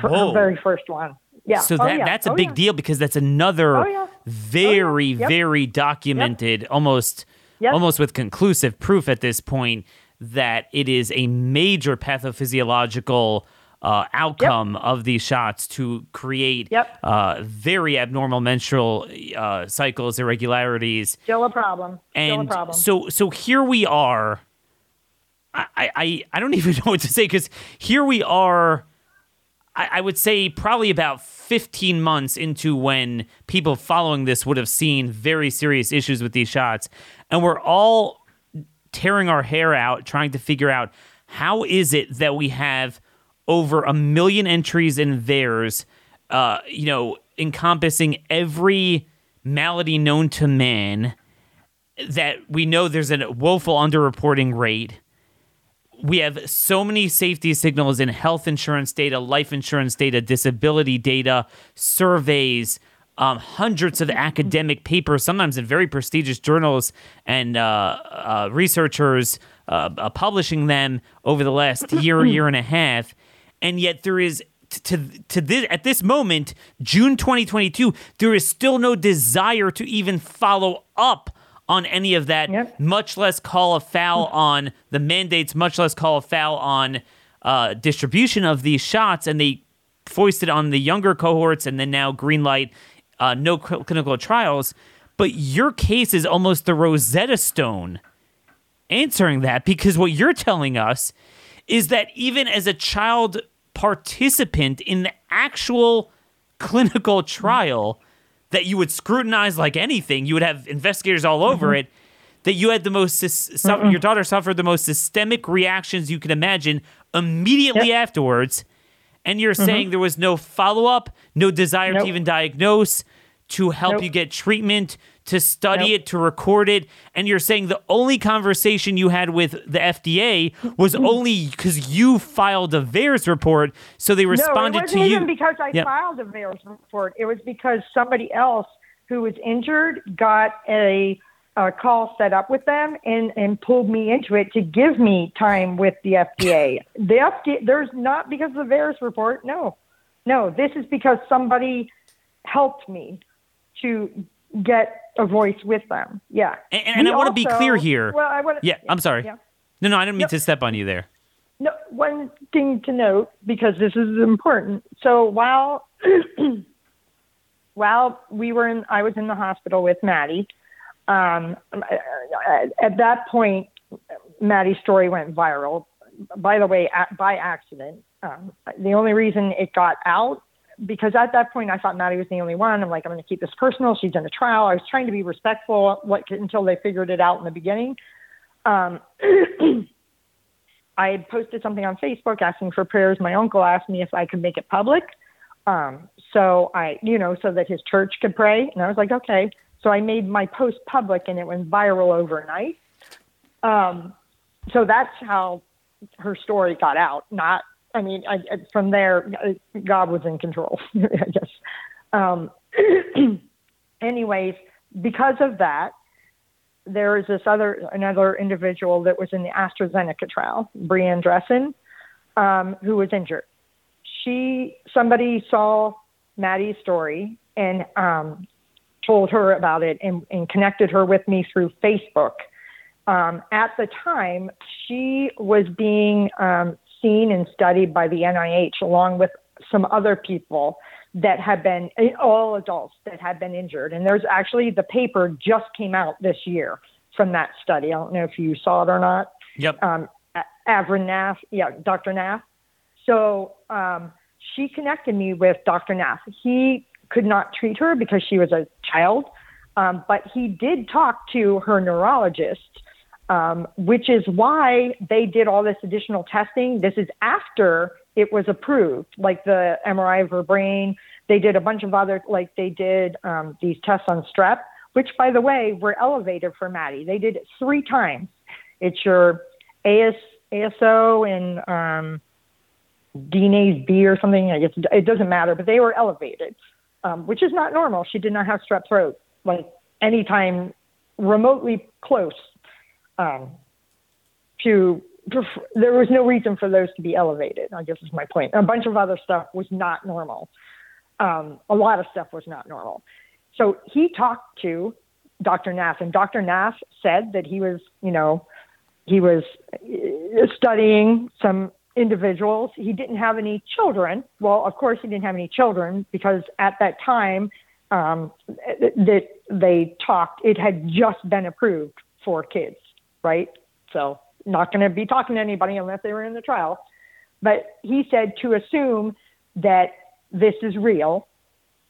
for Whoa. her very first one. Yeah. So oh, that, yeah. that's a oh, big yeah. deal because that's another oh, yeah. very, yep. very documented, yep. almost yep. almost with conclusive proof at this point that it is a major pathophysiological uh, outcome yep. of these shots to create yep. uh, very abnormal menstrual uh, cycles, irregularities. Still a problem. And a problem. so, so here we are. I, I, I don't even know what to say because here we are. I, I would say probably about 15 months into when people following this would have seen very serious issues with these shots, and we're all tearing our hair out trying to figure out how is it that we have over a million entries in VAERS, uh, you know, encompassing every malady known to man. That we know there's a woeful underreporting rate. We have so many safety signals in health insurance data, life insurance data, disability data, surveys, um, hundreds of academic papers, sometimes in very prestigious journals, and uh, uh, researchers uh, uh publishing them over the last year, year and a half and yet there is to to this at this moment, June 2022, there is still no desire to even follow up on any of that, yep. much less call a foul on the mandates, much less call a foul on uh, distribution of these shots, and they foisted on the younger cohorts, and then now greenlight uh, no clinical trials. But your case is almost the Rosetta Stone answering that because what you're telling us is that even as a child participant in the actual clinical trial that you would scrutinize like anything. You would have investigators all over mm-hmm. it. That you had the most, su- your daughter suffered the most systemic reactions you could imagine immediately yep. afterwards. And you're saying there was no follow up, no desire Nope. to even diagnose, to help Nope. you get treatment, to study Nope. it, to record it. And you're saying the only conversation you had with the FDA was Mm-hmm. only because you filed a VAERS report. So they responded No, it wasn't to you. even because I Yeah. filed a VAERS report. It was because somebody else who was injured got a, a call set up with them and, and pulled me into it to give me time with the FDA. the FDA, there's not because of the VAERS report. No, no, this is because somebody helped me to get a voice with them. Yeah. And- and We I wanna be clear here. Well, I want yeah, I'm sorry. Yeah. No, no, I didn't mean Yep. to step on you there. No, one thing to note because this is important. So while while we were in, I was in the hospital with Maddie. Um, at that point, Maddie's story went viral. By the way, by accident. Um, the only reason it got out because at that point I thought Maddie was the only one. I'm like, I'm going to keep this personal. She's in a trial. I was trying to be respectful what, until they figured it out in the beginning. Um, I had posted something on Facebook asking for prayers. My uncle asked me if I could make it public. Um, so I, you know, so that his church could pray. And I was like, okay. So I made my post public and it went viral overnight. Um, so that's how her story got out. Not, I mean, I, I- from there, uh, God was in control, I guess. Um, anyways, because of that, there is this other another individual that was in the AstraZeneca trial, Brianne Dressen, um, who was injured. She somebody saw Maddie's story and um, told her about it and, and connected her with me through Facebook. Um, at the time, she was being um, seen and studied by the NIH along with some other people that have been all adults that have been injured. And there's actually the paper just came out this year from that study. I don't know if you saw it or not. Yep. Um, A- Avindra Nath, yeah, Dr. Nath. So um, she connected me with Dr. Nath. He could not treat her because she was a child, um, but he did talk to her neurologist, um, which is why they did all this additional testing. This is after it was approved, like the MRI of her brain. They did a bunch of other, like they did um, these tests on strep, which, by the way, were elevated for Maddie. They did it three times. It's your AS, ASO and um, DNase B or something. I guess it doesn't matter, but they were elevated, um, which is not normal. She did not have strep throat like anytime remotely close um, to. There was no reason for those to be elevated. I guess is my point. A bunch of other stuff was not normal. Um, a lot of stuff was not normal. So he talked to Dr. Nath, and Dr. Nath said that he was, you know, he was uh, studying some individuals. He didn't have any children. Well, of course, he didn't have any children because at that time um, that they talked, it had just been approved for kids, right? So, not going to be talking to anybody unless they were in the trial. But he said to assume that this is real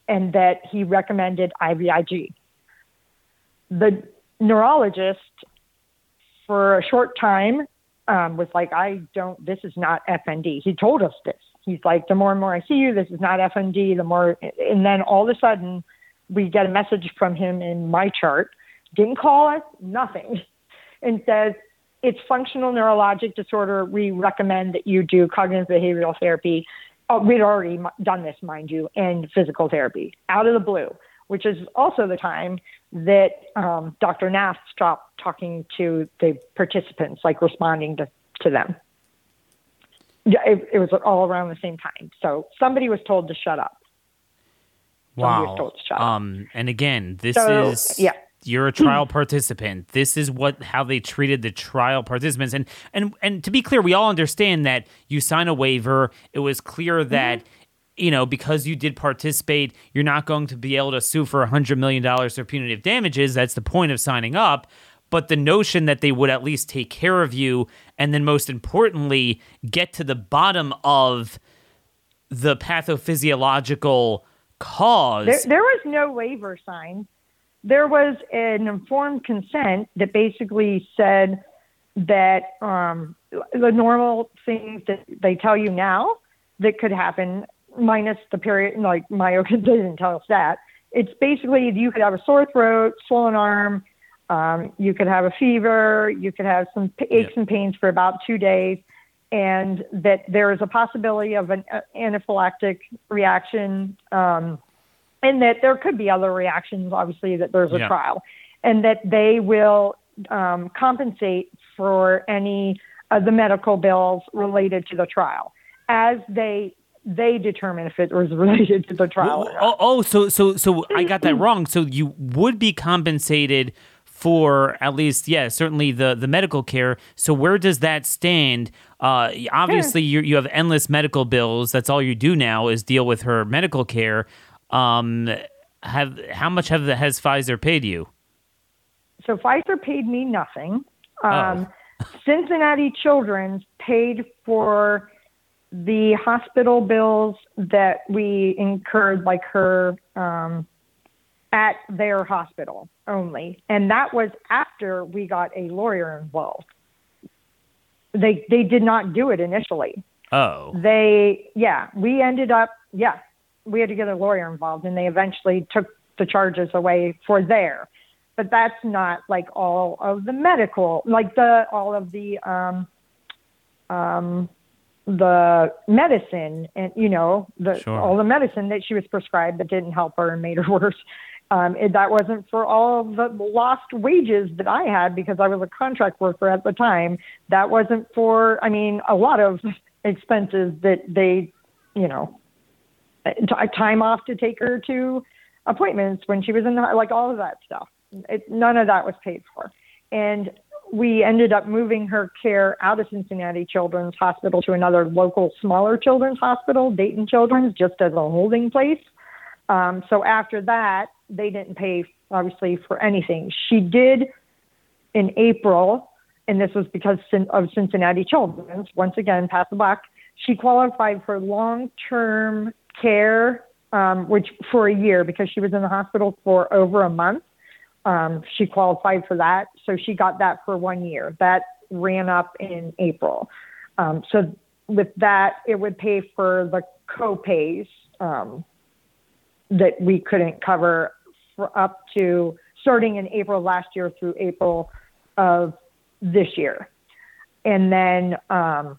and that he recommended IVIG. The neurologist, for a short time, um, was like, I don't, this is not FND. He told us this. He's like, the more and more I see you, this is not FND, the more, and then all of a sudden, we get a message from him in my chart, didn't call us, nothing, and says, it's functional neurologic disorder. We recommend that you do cognitive behavioral therapy. Oh, we'd already done this, mind you, and physical therapy out of the blue, which is also the time that um, Dr. Nath stopped talking to the participants, like responding to, to them. Yeah, it, it was all around the same time. So somebody was told to shut up. Somebody was Wow. told to shut up. Um, and again, this So, is yeah. You're a trial participant. This is what how they treated the trial participants. And and and to be clear, we all understand that you sign a waiver. It was clear mm-hmm. that you know because you did participate, you're not going to be able to sue for a hundred million dollars for punitive damages. That's the point of signing up. But the notion that they would at least take care of you, and then most importantly, get to the bottom of the pathophysiological cause. There, there was no waiver signed. There was an informed consent that basically said that um, the normal things that they tell you now that could happen, minus the period, like Mayo didn't tell us that. It's basically you could have a sore throat, swollen arm, um, you could have a fever, you could have some aches and pains for about two days, and that there is a possibility of an uh, anaphylactic reaction, um, and that there could be other reactions, obviously, that there's a Yeah. trial, and that they will um, compensate for any of the medical bills related to the trial as they they determine if it was related to the trial. or not. Oh, oh, so so so I got that wrong. So you would be compensated for at least, yeah, certainly the the medical care. So where does that stand? Uh, obviously, you you have endless medical bills. That's all you do now is deal with her medical care. Um, have how much have the, has Pfizer paid you? so Pfizer paid me nothing. Oh. Um, Cincinnati Children's paid for the hospital bills that we incurred, like her um, at their hospital only, and that was after we got a lawyer involved. They they did not do it initially. Oh, They yeah, we ended up yeah, we had to get a lawyer involved, and they eventually took the charges away for there but that's not like all of the medical, like the all of the um, um, the medicine and you know the Sure. all the medicine that she was prescribed that didn't help her and made her worse. Um, it, that wasn't for all of the lost wages that I had because I was a contract worker at the time. That wasn't for, I mean, a lot of expenses that they, you know, time off to take her to appointments when she was in the like all of that stuff. It, none of that was paid for, and we ended up moving her care out of Cincinnati Children's Hospital to another local smaller children's hospital, Dayton Children's, just as a holding place. Um, so after that, they didn't pay obviously for anything. She did in April, and this was because of Cincinnati Children's. Once again, pass the buck. She qualified for long-term care, um, which for a year because she was in the hospital for over a month. Um, she qualified for that, so she got that for one year. That ran up in April. Um, so with that, it would pay for the co-pays um, that we couldn't cover for up to starting in April last year through April of this year. And then, um,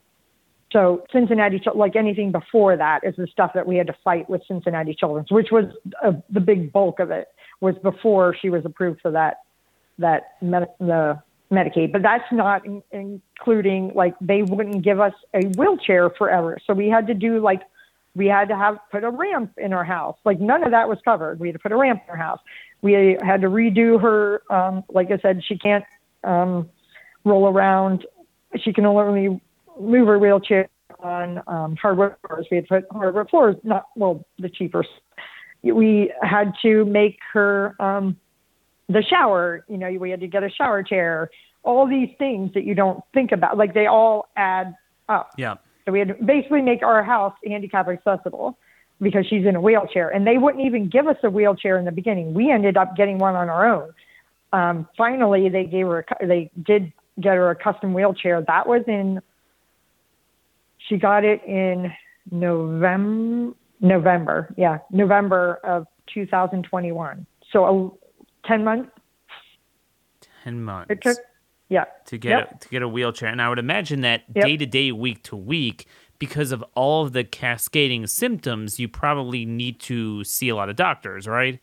so Cincinnati, like anything before that, is the stuff that we had to fight with Cincinnati Children's, which was uh, the big bulk of it was before she was approved for that that med- the Medicaid. But that's not in- including like they wouldn't give us a wheelchair forever, so we had to do like we had to have put a ramp in our house. Like none of that was covered. We had to put a ramp in our house. We had to redo her. Um, like I said, she can't um, roll around. She can only move her wheelchair on um, hardwood floors. We had put hardwood floors, not well, the cheapest. We had to make her um, the shower. You know, we had to get a shower chair. All these things that you don't think about, like they all add up. yeah. So we had to basically make our house handicap accessible because she's in a wheelchair. And they wouldn't even give us a wheelchair in the beginning. We ended up getting one on our own. Um, finally, they gave her, a, they did get her a custom wheelchair. That was in, she got it in November, November, yeah, November of 2021. So a 10 months Ten months. it took. Yeah. to get Yep. a, to get a wheelchair. And I would imagine that day to day, week to week, because of all of the cascading symptoms, you probably need to see a lot of doctors, right?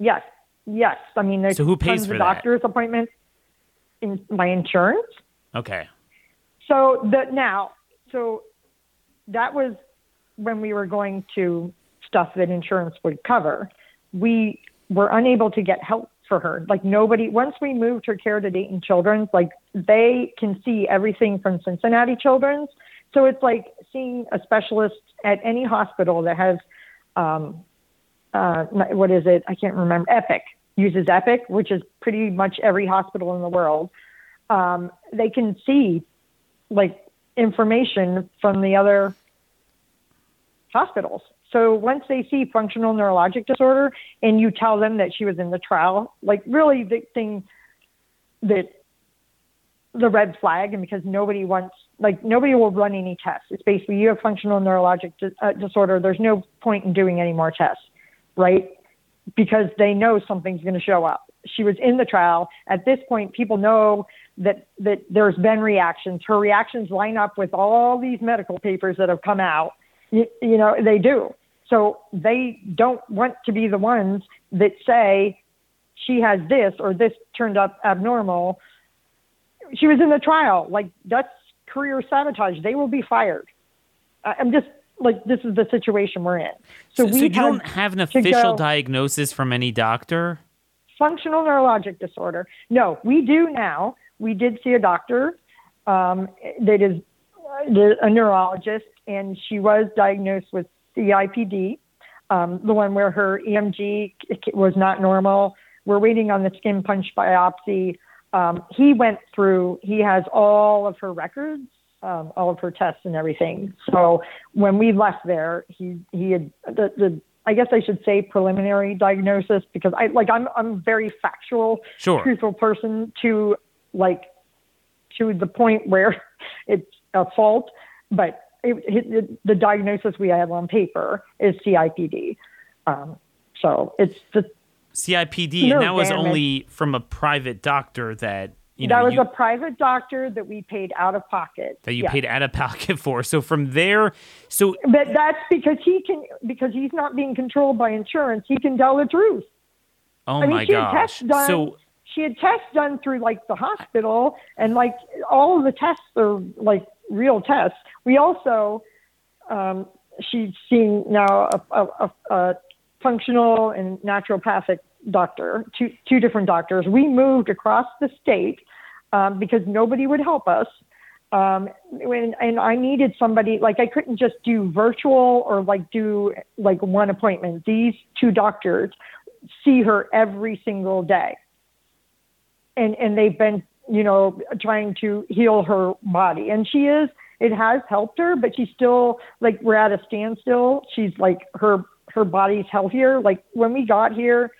Yes. Yes. I mean, there's So who pays for of that? doctor's appointments in my insurance. Okay. So the now, so that was when we were going to stuff that insurance would cover. We were unable to get help for her. Like nobody. Once we moved her care to Dayton Children's, like they can see everything from Cincinnati Children's. So it's like seeing a specialist at any hospital that has, um, uh, what is it? I can't remember. Epic uses Epic, which is pretty much every hospital in the world. Um, they can see like information from the other hospitals. So once they see functional neurologic disorder and you tell them that she was in the trial, like really the thing that the red flag and because nobody wants like nobody will run any tests. It's basically you have functional neurologic di- uh, disorder. There's no point in doing any more tests, right? Because they know something's going to show up. She was in the trial. At this point, people know that that there's been reactions. Her reactions line up with all these medical papers that have come out. You, you know, they do. So they don't want to be the ones that say she has this or this turned up abnormal. She was in the trial. Like that's career sabotage. They will be fired. I'm just like this is the situation we're in. So, so, so you don't have an official diagnosis from any doctor. Functional neurologic disorder. No, we do now. We did see a doctor um, that is a neurologist, and she was diagnosed with CIDP, um, the one where her EMG was not normal. We're waiting on the skin punch biopsy. Um, he went through, he has all of her records, um, all of her tests and everything. So when we left there, he, he had the, the, I guess I should say preliminary diagnosis because I like I'm I'm very factual, sure. truthful person to like to the point where it's a fault, but it, it, the diagnosis we have on paper is CIDP. Um, so it's the CIDP, and that was damage. only from a private doctor that you know. That was you, a private doctor that we paid out of pocket. That you yes. paid out of pocket for. So from there, so but that's because he can because he's not being controlled by insurance. He can tell the truth. Oh I mean, my gosh! So she had tests done through like the hospital, and like all of the tests are like real tests. We also um, she's seen now a, a, a, a functional and naturopathic doctor, two, two different doctors. We moved across the state um, because nobody would help us. Um, when, and I needed somebody, like I couldn't just do virtual or like do like one appointment. These two doctors see her every single day. And, and they've been, you know, trying to heal her body. And she is, it has helped her, but she's still like, we're at a standstill. She's like, her her body's healthier. Like when we got here,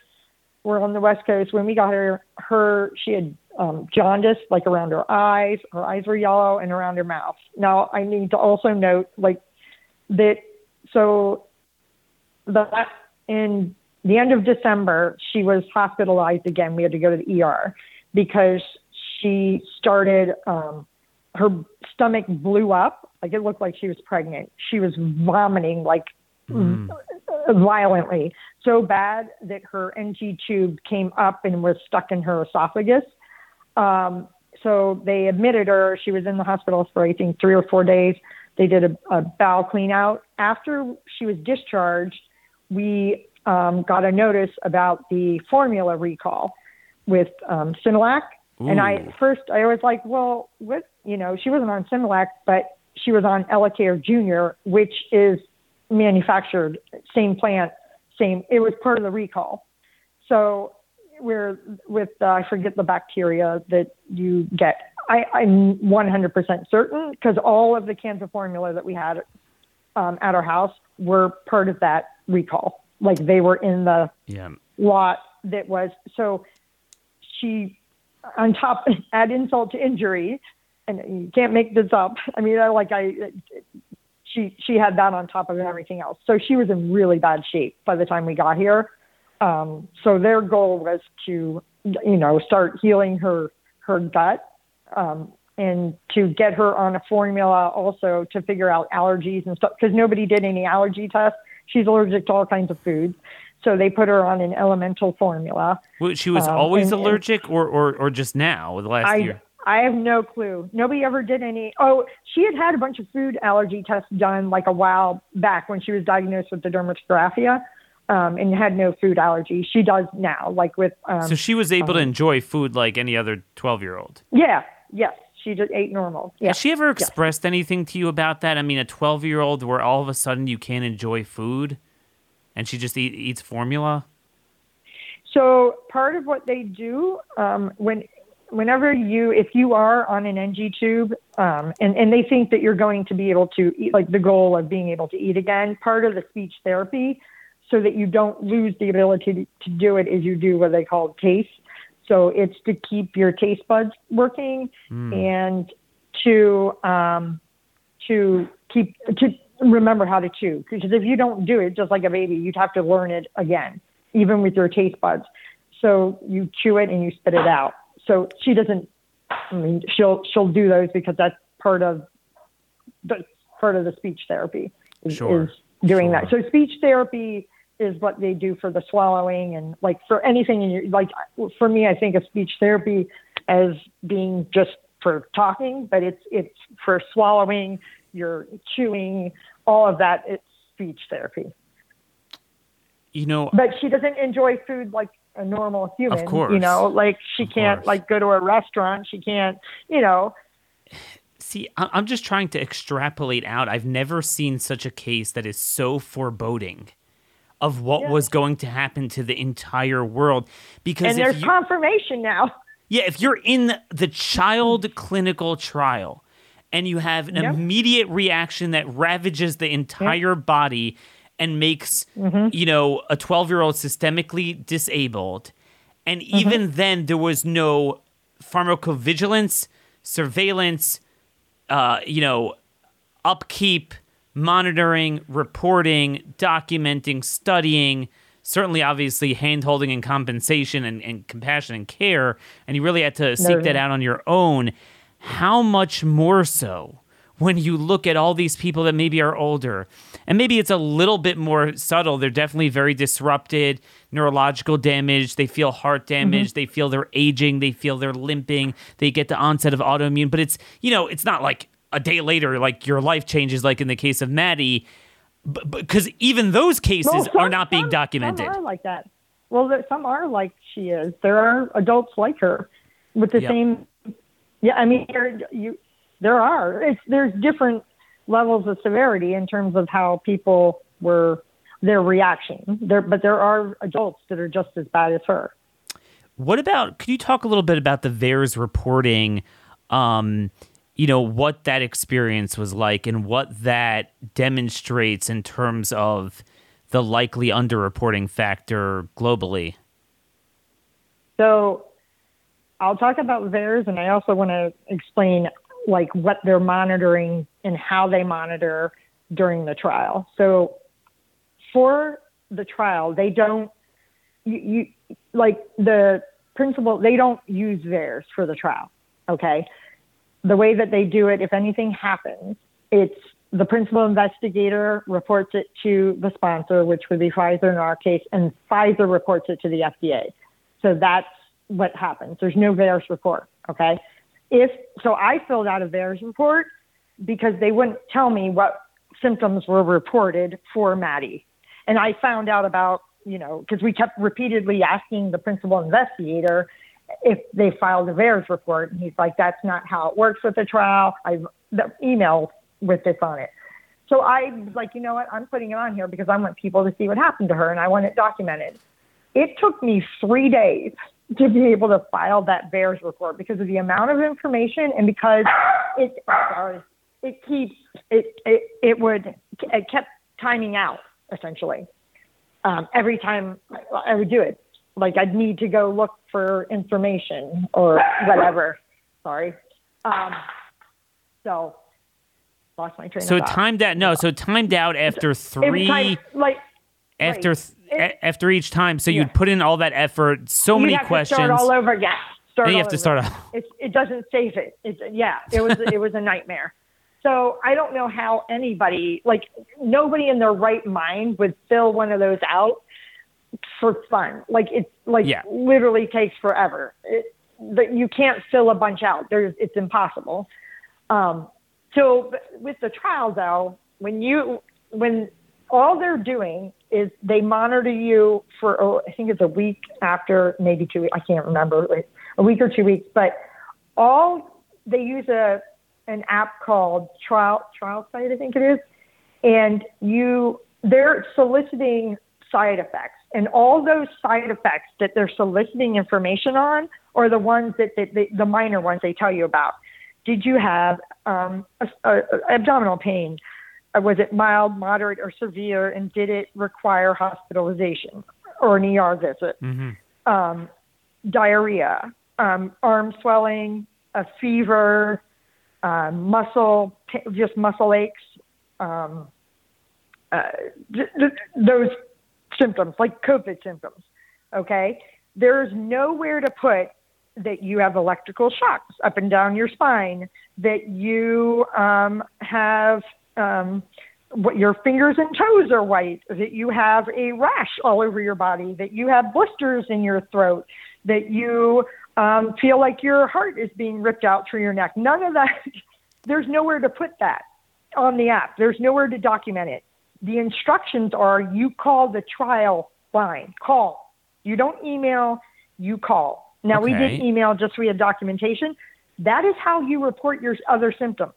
we're on the West Coast. When we got her, her she had um, jaundice, like around her eyes. Her eyes were yellow and around her mouth. Now I need to also note, like that. So that in the end of December, she was hospitalized again. We had to go to the ER because she started. Um, her stomach blew up, like it looked like she was pregnant. She was vomiting like mm violently, so bad that her NG tube came up and was stuck in her esophagus. Um, so they admitted her. She was in the hospital for I think three or four days. They did a, a bowel clean out. After she was discharged, we um, got a notice about the formula recall with um, Similac. Ooh. And I first I was like, well, what? You know, she wasn't on Similac, but she was on Elecare Junior, which is manufactured, same plant, same. It was part of the recall. So we're with uh, I forget the bacteria that you get. I, I'm 100% certain because all of the cans of formula that we had um, at our house were part of that recall. Like they were in the yeah. lot that was so. She, on top, add insult to injury, and you can't make this up. I mean, I, like I, she she had that on top of everything else. So she was in really bad shape by the time we got here. Um, so their goal was to you know start healing her her gut um, and to get her on a formula also to figure out allergies and stuff because nobody did any allergy tests. She's allergic to all kinds of foods. So they put her on an elemental formula. Well, she was um, always and, allergic, or, or or just now, the last I, year. I have no clue. Nobody ever did any. Oh, she had had a bunch of food allergy tests done like a while back when she was diagnosed with the dermatographia, um, and had no food allergy. She does now, like with. Um, so she was able um, to enjoy food like any other twelve-year-old. Yeah. Yes. She just ate normal. Yeah. Has she ever expressed anything to you about that? I mean, a twelve-year-old where all of a sudden you can't enjoy food, and she just eat, eats formula. So part of what they do um, when whenever you, if you are on an NG tube, um, and, and they think that you're going to be able to eat, like the goal of being able to eat again, part of the speech therapy, so that you don't lose the ability to, to do it, is you do what they call taste. So it's to keep your taste buds working mm. and to um, to keep to remember how to chew because if you don't do it just like a baby, you'd have to learn it again, even with your taste buds. So you chew it and you spit it out. So she doesn't. I mean, she'll she'll do those because that's part of the part of the speech therapy is, Sure, is doing sure. that. So speech therapy is what they do for the swallowing and like for anything in your like for me I think of speech therapy as being just for talking, but it's it's for swallowing, your chewing, all of that it's speech therapy. You know, But she doesn't enjoy food like a normal human. Of course. You know, like she Of can't course. like go to a restaurant, she can't, you know, see, I- I'm just trying to extrapolate out. I've never seen such a case that is so foreboding of what Yeah. was going to happen to the entire world. Because and there's you, confirmation now. Yeah, if you're in the child clinical trial and you have an Yep. immediate reaction that ravages the entire body and makes, Mm-hmm. you know, a 12 year old systemically disabled, and Mm-hmm. even then there was no pharmacovigilance, surveillance, uh, you know, upkeep, monitoring, reporting, documenting, studying, certainly obviously hand holding and compensation and, and compassion and care, and you really had to seek No. that out on your own. How much more so when you look at all these people that maybe are older? And maybe it's a little bit more subtle. They're definitely very disrupted, neurological damage. They feel heart mm-hmm. damage. They feel they're aging. They feel they're limping. They get the onset of autoimmune. But it's, you know, it's not like a day later, like your life changes, like in the case of Maddie. Because even those cases Well, are not being some- documented. Some are like that. Well, there, some are like she is. There are adults like her with the Yep. same. Yeah, I mean, there you there are. It's there's different levels of severity in terms of how people were their reaction. There, but there are adults that are just as bad as her. What about? Could you talk a little bit about the VAERS reporting? Um, you know what that experience was like, and what that demonstrates in terms of the likely underreporting factor globally. So I'll talk about VAERS, and I also want to explain like what they're monitoring and how they monitor during the trial. So for the trial, they don't you, you like the principal. They don't use VAERS for the trial. Okay, the way that they do it, if anything happens, it's the principal investigator reports it to the sponsor, which would be Pfizer in our case, and Pfizer reports it to the FDA. So that's what happens. There's no VAERS report. Okay. If so, I filled out a VAERS report because they wouldn't tell me what symptoms were reported for Maddie, and I found out about you know because we kept repeatedly asking the principal investigator if they filed a VAERS report, and he's like, "That's not how it works with the trial." I the email with this on it. So I was like, you know what? I'm putting it on here because I want people to see what happened to her, and I want it documented. It took me three days to be able to file that VAERS report because of the amount of information and because it sorry, it keeps it it, it would it kept timing out essentially um, every time I would do it. Like I'd need to go look for information or whatever. Sorry. Um, so lost my train So of it thought. timed out. No, so timed out after three. kind of like after right. th- It- a- after each time, so Yeah. you'd put in all that effort, so you many have questions. To start all over again. Start Then you have to start all- It, it doesn't save it. It's yeah. It was it was a nightmare. So I don't know how anybody like nobody in their right mind would fill one of those out for fun. Like it's like Yeah. literally takes forever. It, that you can't fill a bunch out. There's it's impossible. Um, so with the trial though, when you when all they're doing is they monitor you for oh, I think it's a week after maybe two weeks. I can't remember like a week or two weeks, but all they use a an app called Trial Trial Site I think it is, and you they're soliciting side effects and all those side effects that they're soliciting information on are the ones that, that the minor ones they tell you about. Did you have um, a, a abdominal pain? Uh, was it mild, moderate, or severe? And did it require hospitalization or an ER visit? Um, diarrhea, um, arm swelling, a fever, uh, muscle, just muscle aches, um, uh, th- th- those symptoms, like COVID symptoms. Okay, there's nowhere to put that you have electrical shocks up and down your spine, that you um, have um, what your fingers and toes are white, that you have a rash all over your body, that you have blisters in your throat, that you um, feel like your heart is being ripped out through your neck. None of that. There's nowhere to put that on the app. There's nowhere to document it. The instructions are you call the trial line. Call. You don't email, you call. Now, okay. we did email just so we had documentation. That is how you report your other symptoms.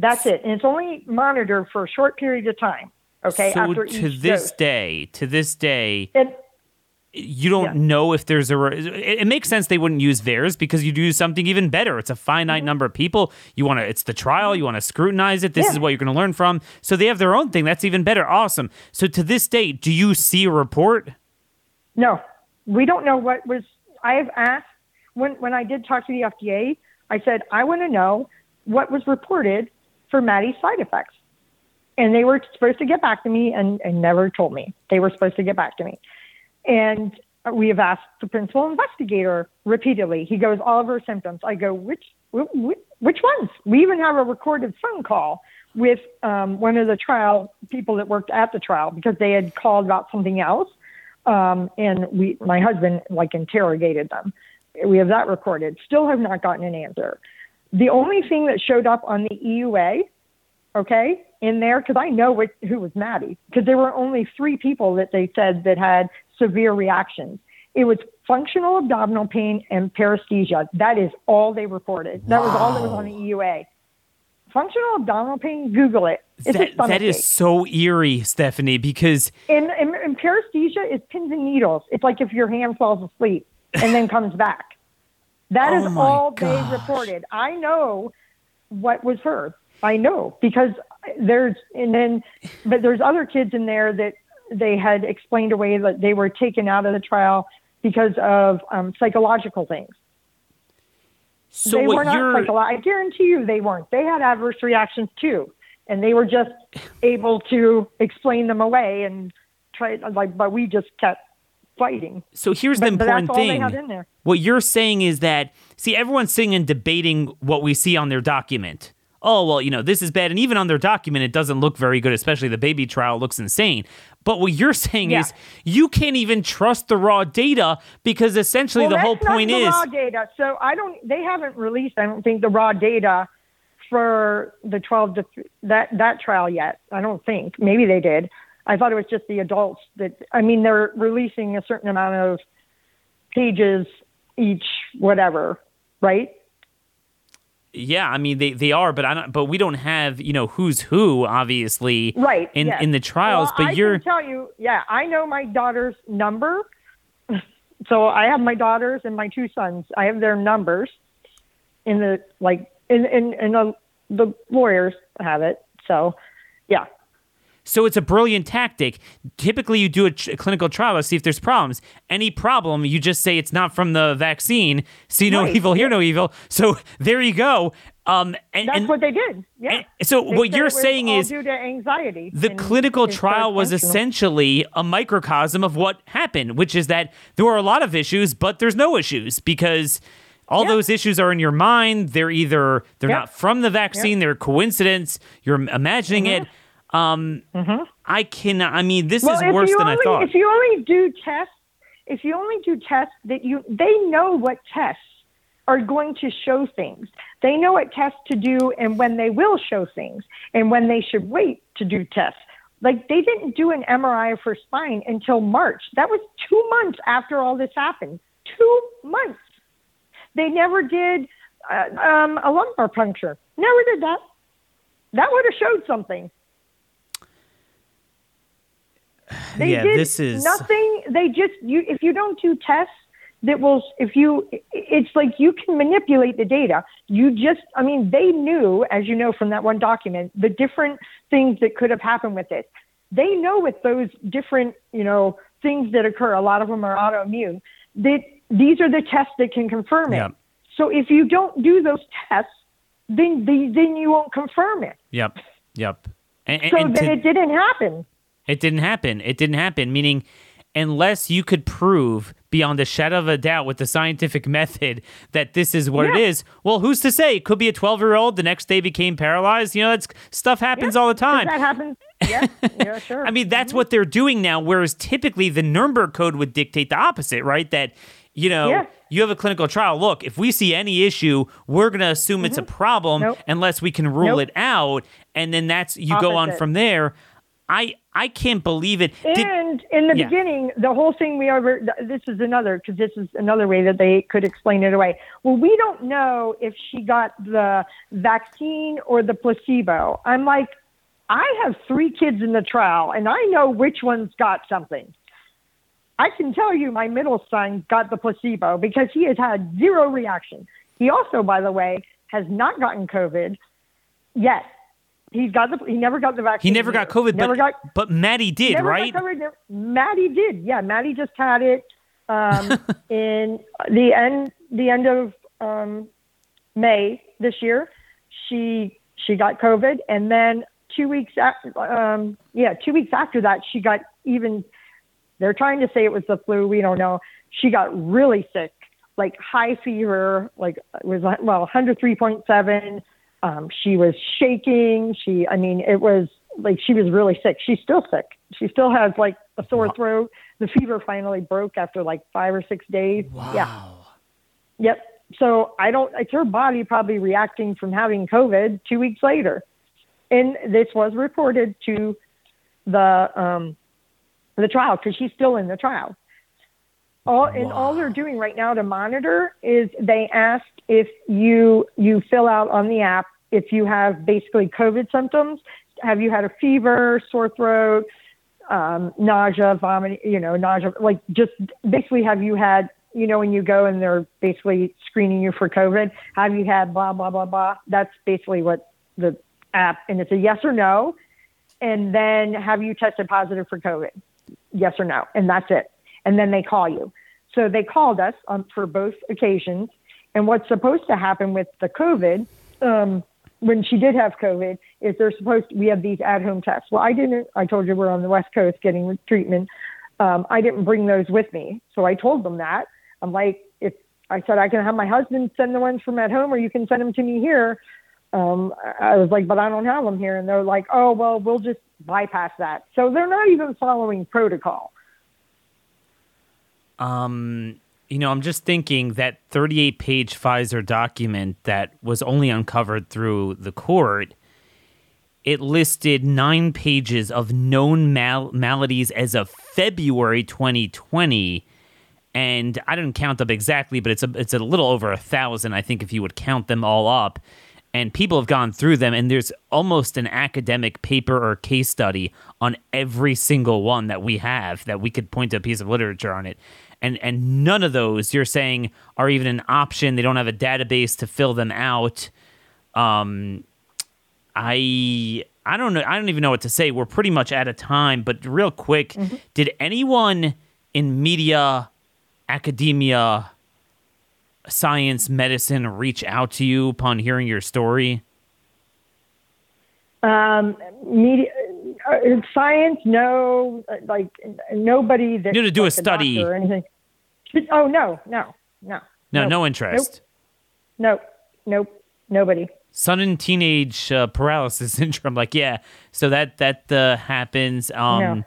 That's it. And it's only monitored for a short period of time. Okay. So after to this dose. day, to this day, you don't yeah. know if there's a. It, makes sense they wouldn't use VAERS because you do something even better. It's a finite mm-hmm. number of people. You want to. It's the trial. You want to scrutinize it. This yeah. is what you're going to learn from. So they have their own thing. That's even better. Awesome. So to this day, do you see a report? No, we don't know what was. I have asked when when I did talk to the FDA. I said I want to know what was reported for Maddie's side effects, and they were supposed to get back to me and, and never told me. They were supposed to get back to me. And we have asked the principal investigator repeatedly. He goes, all of her symptoms. I go, which, which, which ones? We even have a recorded phone call with um, one of the trial people that worked at the trial because they had called about something else. Um, and we, my husband, like interrogated them. We have that recorded. Still have not gotten an answer. The only thing that showed up on the EUA, okay, in there, because I know what, who was Maddie, because there were only three people that they said that had severe reactions. It was functional abdominal pain and paresthesia. That is all they reported. That wow. was all that was on the EUA. Functional abdominal pain, Google it. It's that, that is so eerie, Stephanie, because. And, and, and paresthesia is pins and needles. It's like if your hand falls asleep and then comes back. That oh is all gosh. they reported. I know what was heard. I know because there's, and then, but there's other kids in there that they had explained away that they were taken out of the trial because of um, psychological things. So they were not psychological. I guarantee you they weren't. They had adverse reactions too, and they were just able to explain them away and try. Like, but we just kept fighting. So here's but, the important thing. What you're saying is that see everyone's sitting and debating what we see on their document oh, well, you know, this is bad. And even on their document, it doesn't look very good, especially the baby trial looks insane. But what you're saying yeah. is you can't even trust the raw data because essentially well, the whole point the is raw data. So I don't. They haven't released. I don't think the raw data for the 12 to that that trial yet. I don't think. Maybe they did. I thought it was just the adults that. I mean, they're releasing a certain amount of pages each, whatever, right? Yeah, I mean they, they are, but I don't. But we don't have you know who's who, obviously, right? In yes. in the trials. Well, but I you're can tell you, yeah, I know my daughter's number. so I have my daughters and my two sons. I have their numbers in the like in in in the, the lawyers have it. So, so it's a brilliant tactic. Typically, you do a, a, clinical trial to see if there's problems. Any problem, you just say it's not from the vaccine. See no right. evil, hear no evil. So there you go. Um, and, That's and, what they did. Yeah. so they what you're saying is due to anxiety. The clinical trial was essentially a microcosm of what happened, which is that there were a lot of issues, but there's no issues because all those issues are in your mind. They're either they're not from the vaccine, they're coincidence. You're imagining mm-hmm. it. Um, mm-hmm. I can. I mean, this well, is worse than only, I thought. If you only do tests, if you only do tests that you, they know what tests are going to show things. They know what tests to do and when they will show things and when they should wait to do tests. Like they didn't do an MRI for spine until March. That was two months after all this happened. Two months. They never did uh, um, a lumbar puncture. Never did that. That would have showed something. They yeah, did this is nothing. They just you if you don't do tests that will if you it's like you can manipulate the data. You just I mean they knew as you know from that one document the different things that could have happened with this. They know with those different you know things that occur. A lot of them are autoimmune. That these are the tests that can confirm it. Yeah. So if you don't do those tests, then then you won't confirm it. Yep. Yep. And, So and then to- it didn't happen. It didn't happen. It didn't happen. Meaning, unless you could prove beyond a shadow of a doubt with the scientific method that this is what it Yeah. is, well, who's to say? It could be a 12 year old the next day became paralyzed. You know, that's stuff happens all the time. That happens. Yeah, yeah, sure. I mean, that's what they're doing now. Whereas typically the Nuremberg Code would dictate the opposite, right? That, you know, Yeah. you have a clinical trial. Look, if we see any issue, we're going to assume it's a problem Mm-hmm. Nope. unless we can rule Nope. it out. And then that's, you go on from there. I, I can't believe it. Did- And in the Yeah. beginning, the whole thing we over this is another because this is another way that they could explain it away. Well, we don't know if she got the vaccine or the placebo. I'm like, I have three kids in the trial, and I know which one's got something. I can tell you, my middle son got the placebo because he has had zero reaction. He also, by the way, has not gotten COVID yet. He's got the. He never got the vaccine. He never got COVID, Never but got, but Maddie did, Never right? got covered. Never- Maddie did. Yeah, Maddie just had it um, in the end the end of um, May this year. She she got COVID, and then two weeks after, um, yeah, two weeks after that, she got even. They're trying to say it was the flu. We don't know. She got really sick, like high fever, like it was well 103.7. Um, she was shaking. She, I mean, it was like she was really sick. She's still sick. She still has like a sore throat. The fever finally broke after like five or six days. Yeah. Wow. Yep. So I don't. It's her body probably reacting from having COVID two weeks later, and this was reported to the um, the trial because she's still in the trial. All and all they're doing right now to monitor is they ask if you you fill out on the app if you have basically COVID symptoms. Have you had a fever, sore throat, um, nausea, vomiting? You know, nausea. Like just basically, have you had? You know, when you go and they're basically screening you for COVID, have you had blah blah blah blah? That's basically what the app, and it's a yes or no. And then have you tested positive for COVID? Yes or no, and that's it. And then they call you. So they called us um, for both occasions. And what's supposed to happen with the COVID, um, when she did have COVID, is they're supposed we have these at-home tests. Well, I didn't. I told you we're on the West Coast getting treatment. Um, I didn't bring those with me, so I told them that. I'm like, if I said I can have my husband send the ones from at home, or you can send them to me here. Um, I was like, but I don't have them here, and they're like, oh well, we'll just bypass that. So they're not even following protocol. Um, you know, I'm just thinking that 38 page Pfizer document that was only uncovered through the court. It listed nine pages of known mal- maladies as of February 2020, and I didn't count them exactly, but it's a it's a little over a thousand, I think, if you would count them all up. And people have gone through them, and there's almost an academic paper or case study on every single one that we have that we could point to a piece of literature on it. And and none of those you're saying are even an option. They don't have a database to fill them out. Um, I I don't know. I don't even know what to say. We're pretty much out of time. But real quick, did anyone in media, academia, science, medicine reach out to you upon hearing your story? Um, media, uh, science, no, like nobody that You to do a study. doctor or anything. Oh no, no, no, No, Nope. no interest. nope, nope, nobody. Sudden teenage uh, paralysis syndrome. Like, yeah. So that that uh, happens. Um, No.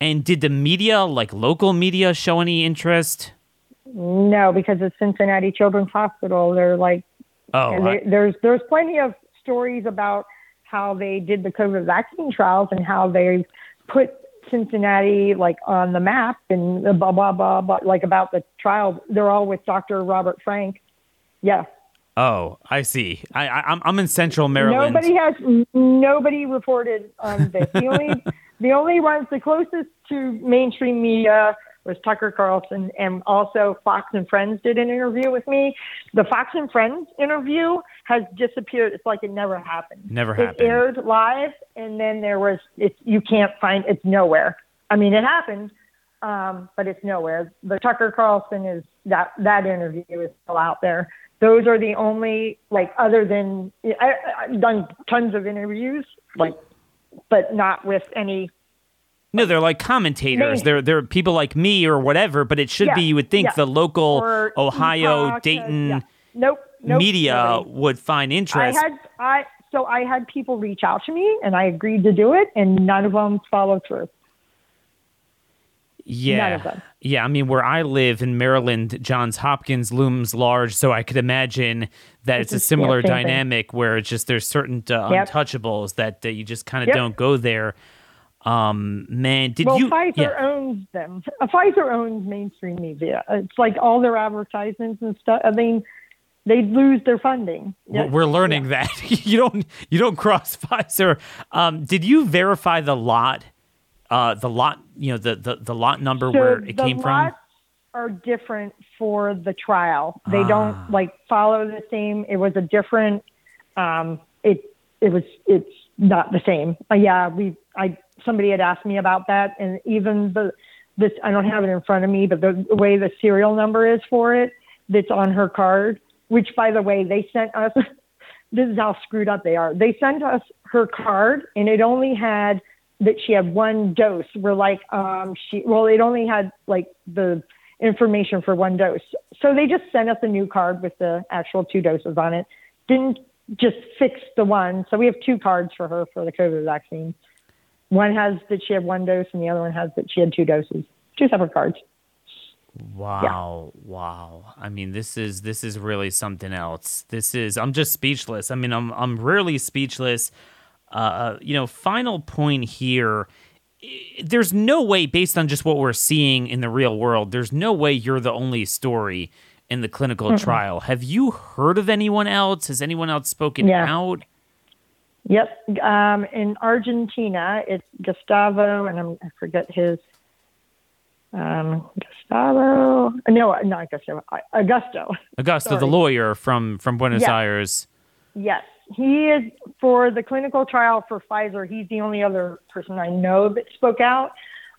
And did the media, like local media, show any interest? No, because it's Cincinnati Children's Hospital. They're like, Oh, and I- there's there's plenty of stories about how they did the COVID vaccine trials and how they put Cincinnati like on the map and the blah blah blah blah like about the trial. They're all with Dr. Robert Frenck. Yeah. oh, I see. I, I I'm I'm in Central Maryland. Nobody has nobody reported on this. The only the only ones the closest to mainstream media was Tucker Carlson and also Fox and Friends did an interview with me. The Fox and Friends interview has disappeared. It's like it never happened. Never happened. It aired live and then there was it's you can't find it's nowhere. I mean it happened, um, but it's nowhere. The Tucker Carlson is that that interview is still out there. those are the only like other than I, I've done tons of interviews, like, but not with any. No, they're like commentators. Main- They're they're people like me or whatever. But it should Yeah, be you would think yeah. the local or Ohio, Epoch, uh, Dayton yeah. Nope, nope, media nobody. would find interest. I had I so I had people reach out to me, and I agreed to do it, and none of them followed through. Yeah. None of them. Yeah, I mean, where I live in Maryland, Johns Hopkins looms large, so I could imagine that it's a similar same thing. dynamic where it's just there's certain uh, Yep. untouchables that, that you just kind of Yep. don't go there. Um, man, did Well, you? Pfizer yeah. owns them. Uh, Pfizer owns mainstream media. It's like all their advertisements and stuff. I mean, they lose their funding. We're- We're learning that you don't you don't cross Pfizer. Um, did you verify the lot? Uh, the lot, you know, the the, the lot number So where it came from. are different for the trial. They Ah. don't like follow the same. It was a different. Um, it it was it's not the same. Uh, yeah, we I somebody had asked me about that, and even the this I don't have it in front of me, but the, way the serial number is for it that's on her card, which by the way they sent us. this is how screwed up they are. They sent us her card, and it only had that she had one dose. We're like, um, she well, it only had like the information for one dose. So they just sent us a new card with the actual two doses on it. Didn't just fix the one. So we have two cards for her for the COVID vaccine. One has that she had one dose, and the other one has that she had two doses. Two separate cards. Wow, wow. I mean, this is this is really something else. This is I'm just speechless. I mean, I'm I'm rarely speechless. Uh, you know, final point here. There's no way, based on just what we're seeing in the real world, there's no way you're the only story in the clinical trial. Have you heard of anyone else? Has anyone else spoken Yeah. out? Yep. Um, in Argentina, it's Gustavo, and I'm, I forget his. Um, Gustavo. No, not Gustavo. Augusto. Augusto, the lawyer from from Buenos Yeah. Aires. Yes, he is for the clinical trial for Pfizer. He's the only other person I know that spoke out.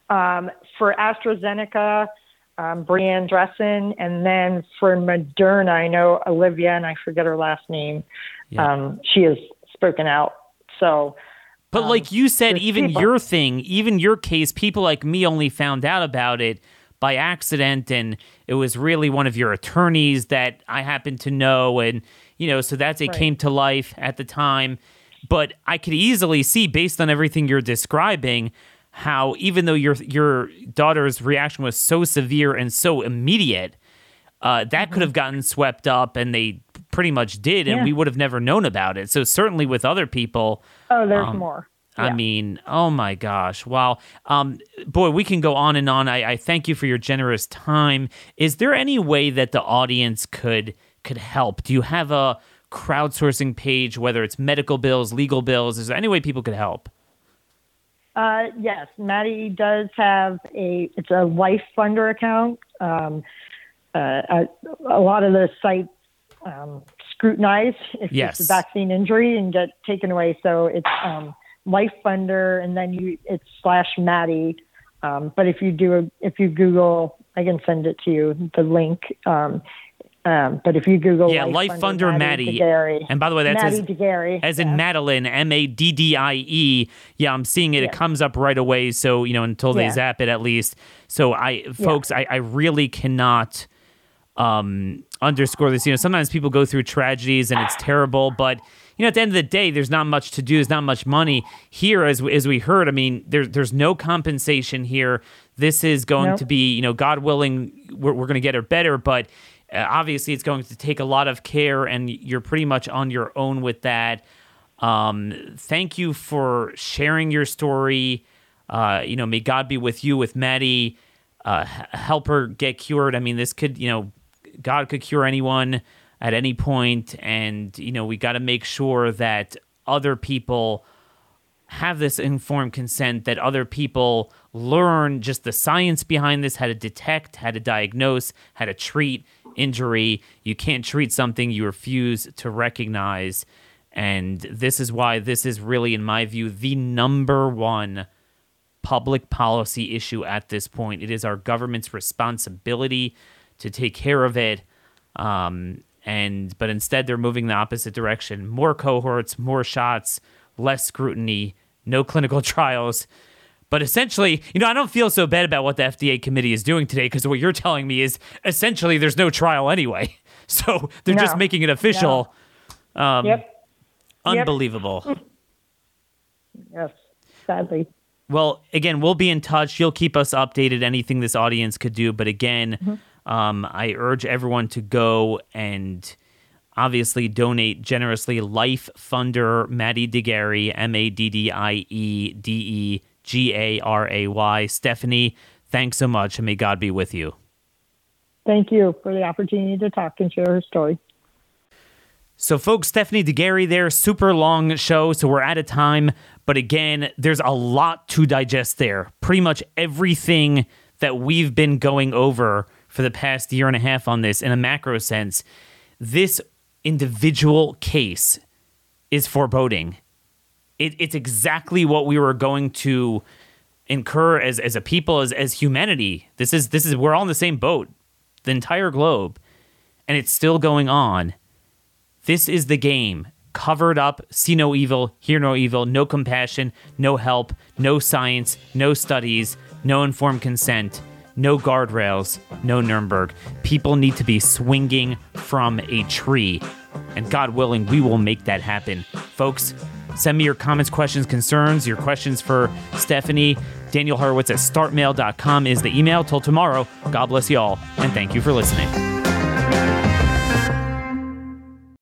Um, for AstraZeneca, um, Brianne Dressen, and then for Moderna, I know Olivia, and I forget her last name. Yeah. Um, she has spoken out. So, But like you said, even people- your thing, even your case, people like me only found out about it by accident, and it was really one of your attorneys that I happened to know, and you know, so that's it Right. came to life at the time. But I could easily see, based on everything you're describing, how even though your your daughter's reaction was so severe and so immediate, uh, that could have gotten swept up, and they pretty much did, and. Yeah. we would have never known about it. So certainly with other people. oh, there's Um, more. I mean, oh my gosh. Wow. Um, boy, we can go on and on. I, I thank you for your generous time. Is there any way that the audience could could help? Do you have a crowdsourcing page, whether it's medical bills, legal bills? Is there any way people could help? Uh, yes, Maddie does have a it's a Life Funder account. Um, uh, a, a lot of the sites um, scrutinize if Yes. it's a vaccine injury and get taken away. So it's um, Life Funder, and then you it's slash Maddie. Um, but if you do a, if you Google, I can send it to you the link. Um, um, but if you Google Yeah, Life Funder Maddie. de Garay, And by the way, that's Maddie as, as in. Madeline, M A D D I E. Yeah, I'm seeing it. It comes up right away. So, you know, until they Yeah. zap it at least. So, I, folks, I, I really cannot um, underscore this. You know, sometimes people go through tragedies and it's terrible, but you know, at the end of the day, there's not much to do. There's not much money here, as as we heard. I mean, there's there's no compensation here. This is going Nope. to be, you know, God willing, we're, we're going to get her better, but uh, obviously, it's going to take a lot of care, and you're pretty much on your own with that. Um, thank you for sharing your story. Uh, you know, may God be with you, with Maddie. Uh, help her get cured. I mean, this could, you know, God could cure anyone at any point, and you know, we got to make sure that other people have this informed consent that other people learn just the science behind this, how to detect, how to diagnose, how to treat injury. You can't treat something you refuse to recognize. And this is why this is really, in my view, the number one public policy issue at this point. It is our government's responsibility to take care of it. Um, and but instead they're moving the opposite direction. More cohorts, more shots, less scrutiny, no clinical trials. But essentially, you know, I don't feel so bad about what the FDA committee is doing today because what you're telling me is essentially there's no trial anyway. So they're No. just making it official. Um, Yep. Unbelievable. Yes. Sadly. Well, again, we'll be in touch. You'll keep us updated, anything this audience could do. But again, um, I urge everyone to go and obviously donate generously. Life Funder Maddie de Garay, M A D D I E D E G A R A Y. Stephanie, thanks so much, and may God be with you. Thank you for the opportunity to talk and share her story. So, folks, Stephanie de Garay there, super long show, so we're out of time. But again, there's a lot to digest there. Pretty much everything that we've been going over for the past year and a half on this in a macro sense, this individual case is foreboding. It, it's exactly what we were going to incur as, as a people, as, as humanity. This is this is we're all in the same boat, the entire globe, and it's still going on. This is the game. Covered up, see no evil, hear no evil, no compassion, no help, no science, no studies, no informed consent, no guardrails, no Nuremberg. People need to be swinging from a tree. And God willing, we will make that happen. Folks, send me your comments, questions, concerns, your questions for Stephanie. Daniel Horowitz at startmail.com is the email. Till tomorrow, God bless you all, and thank you for listening.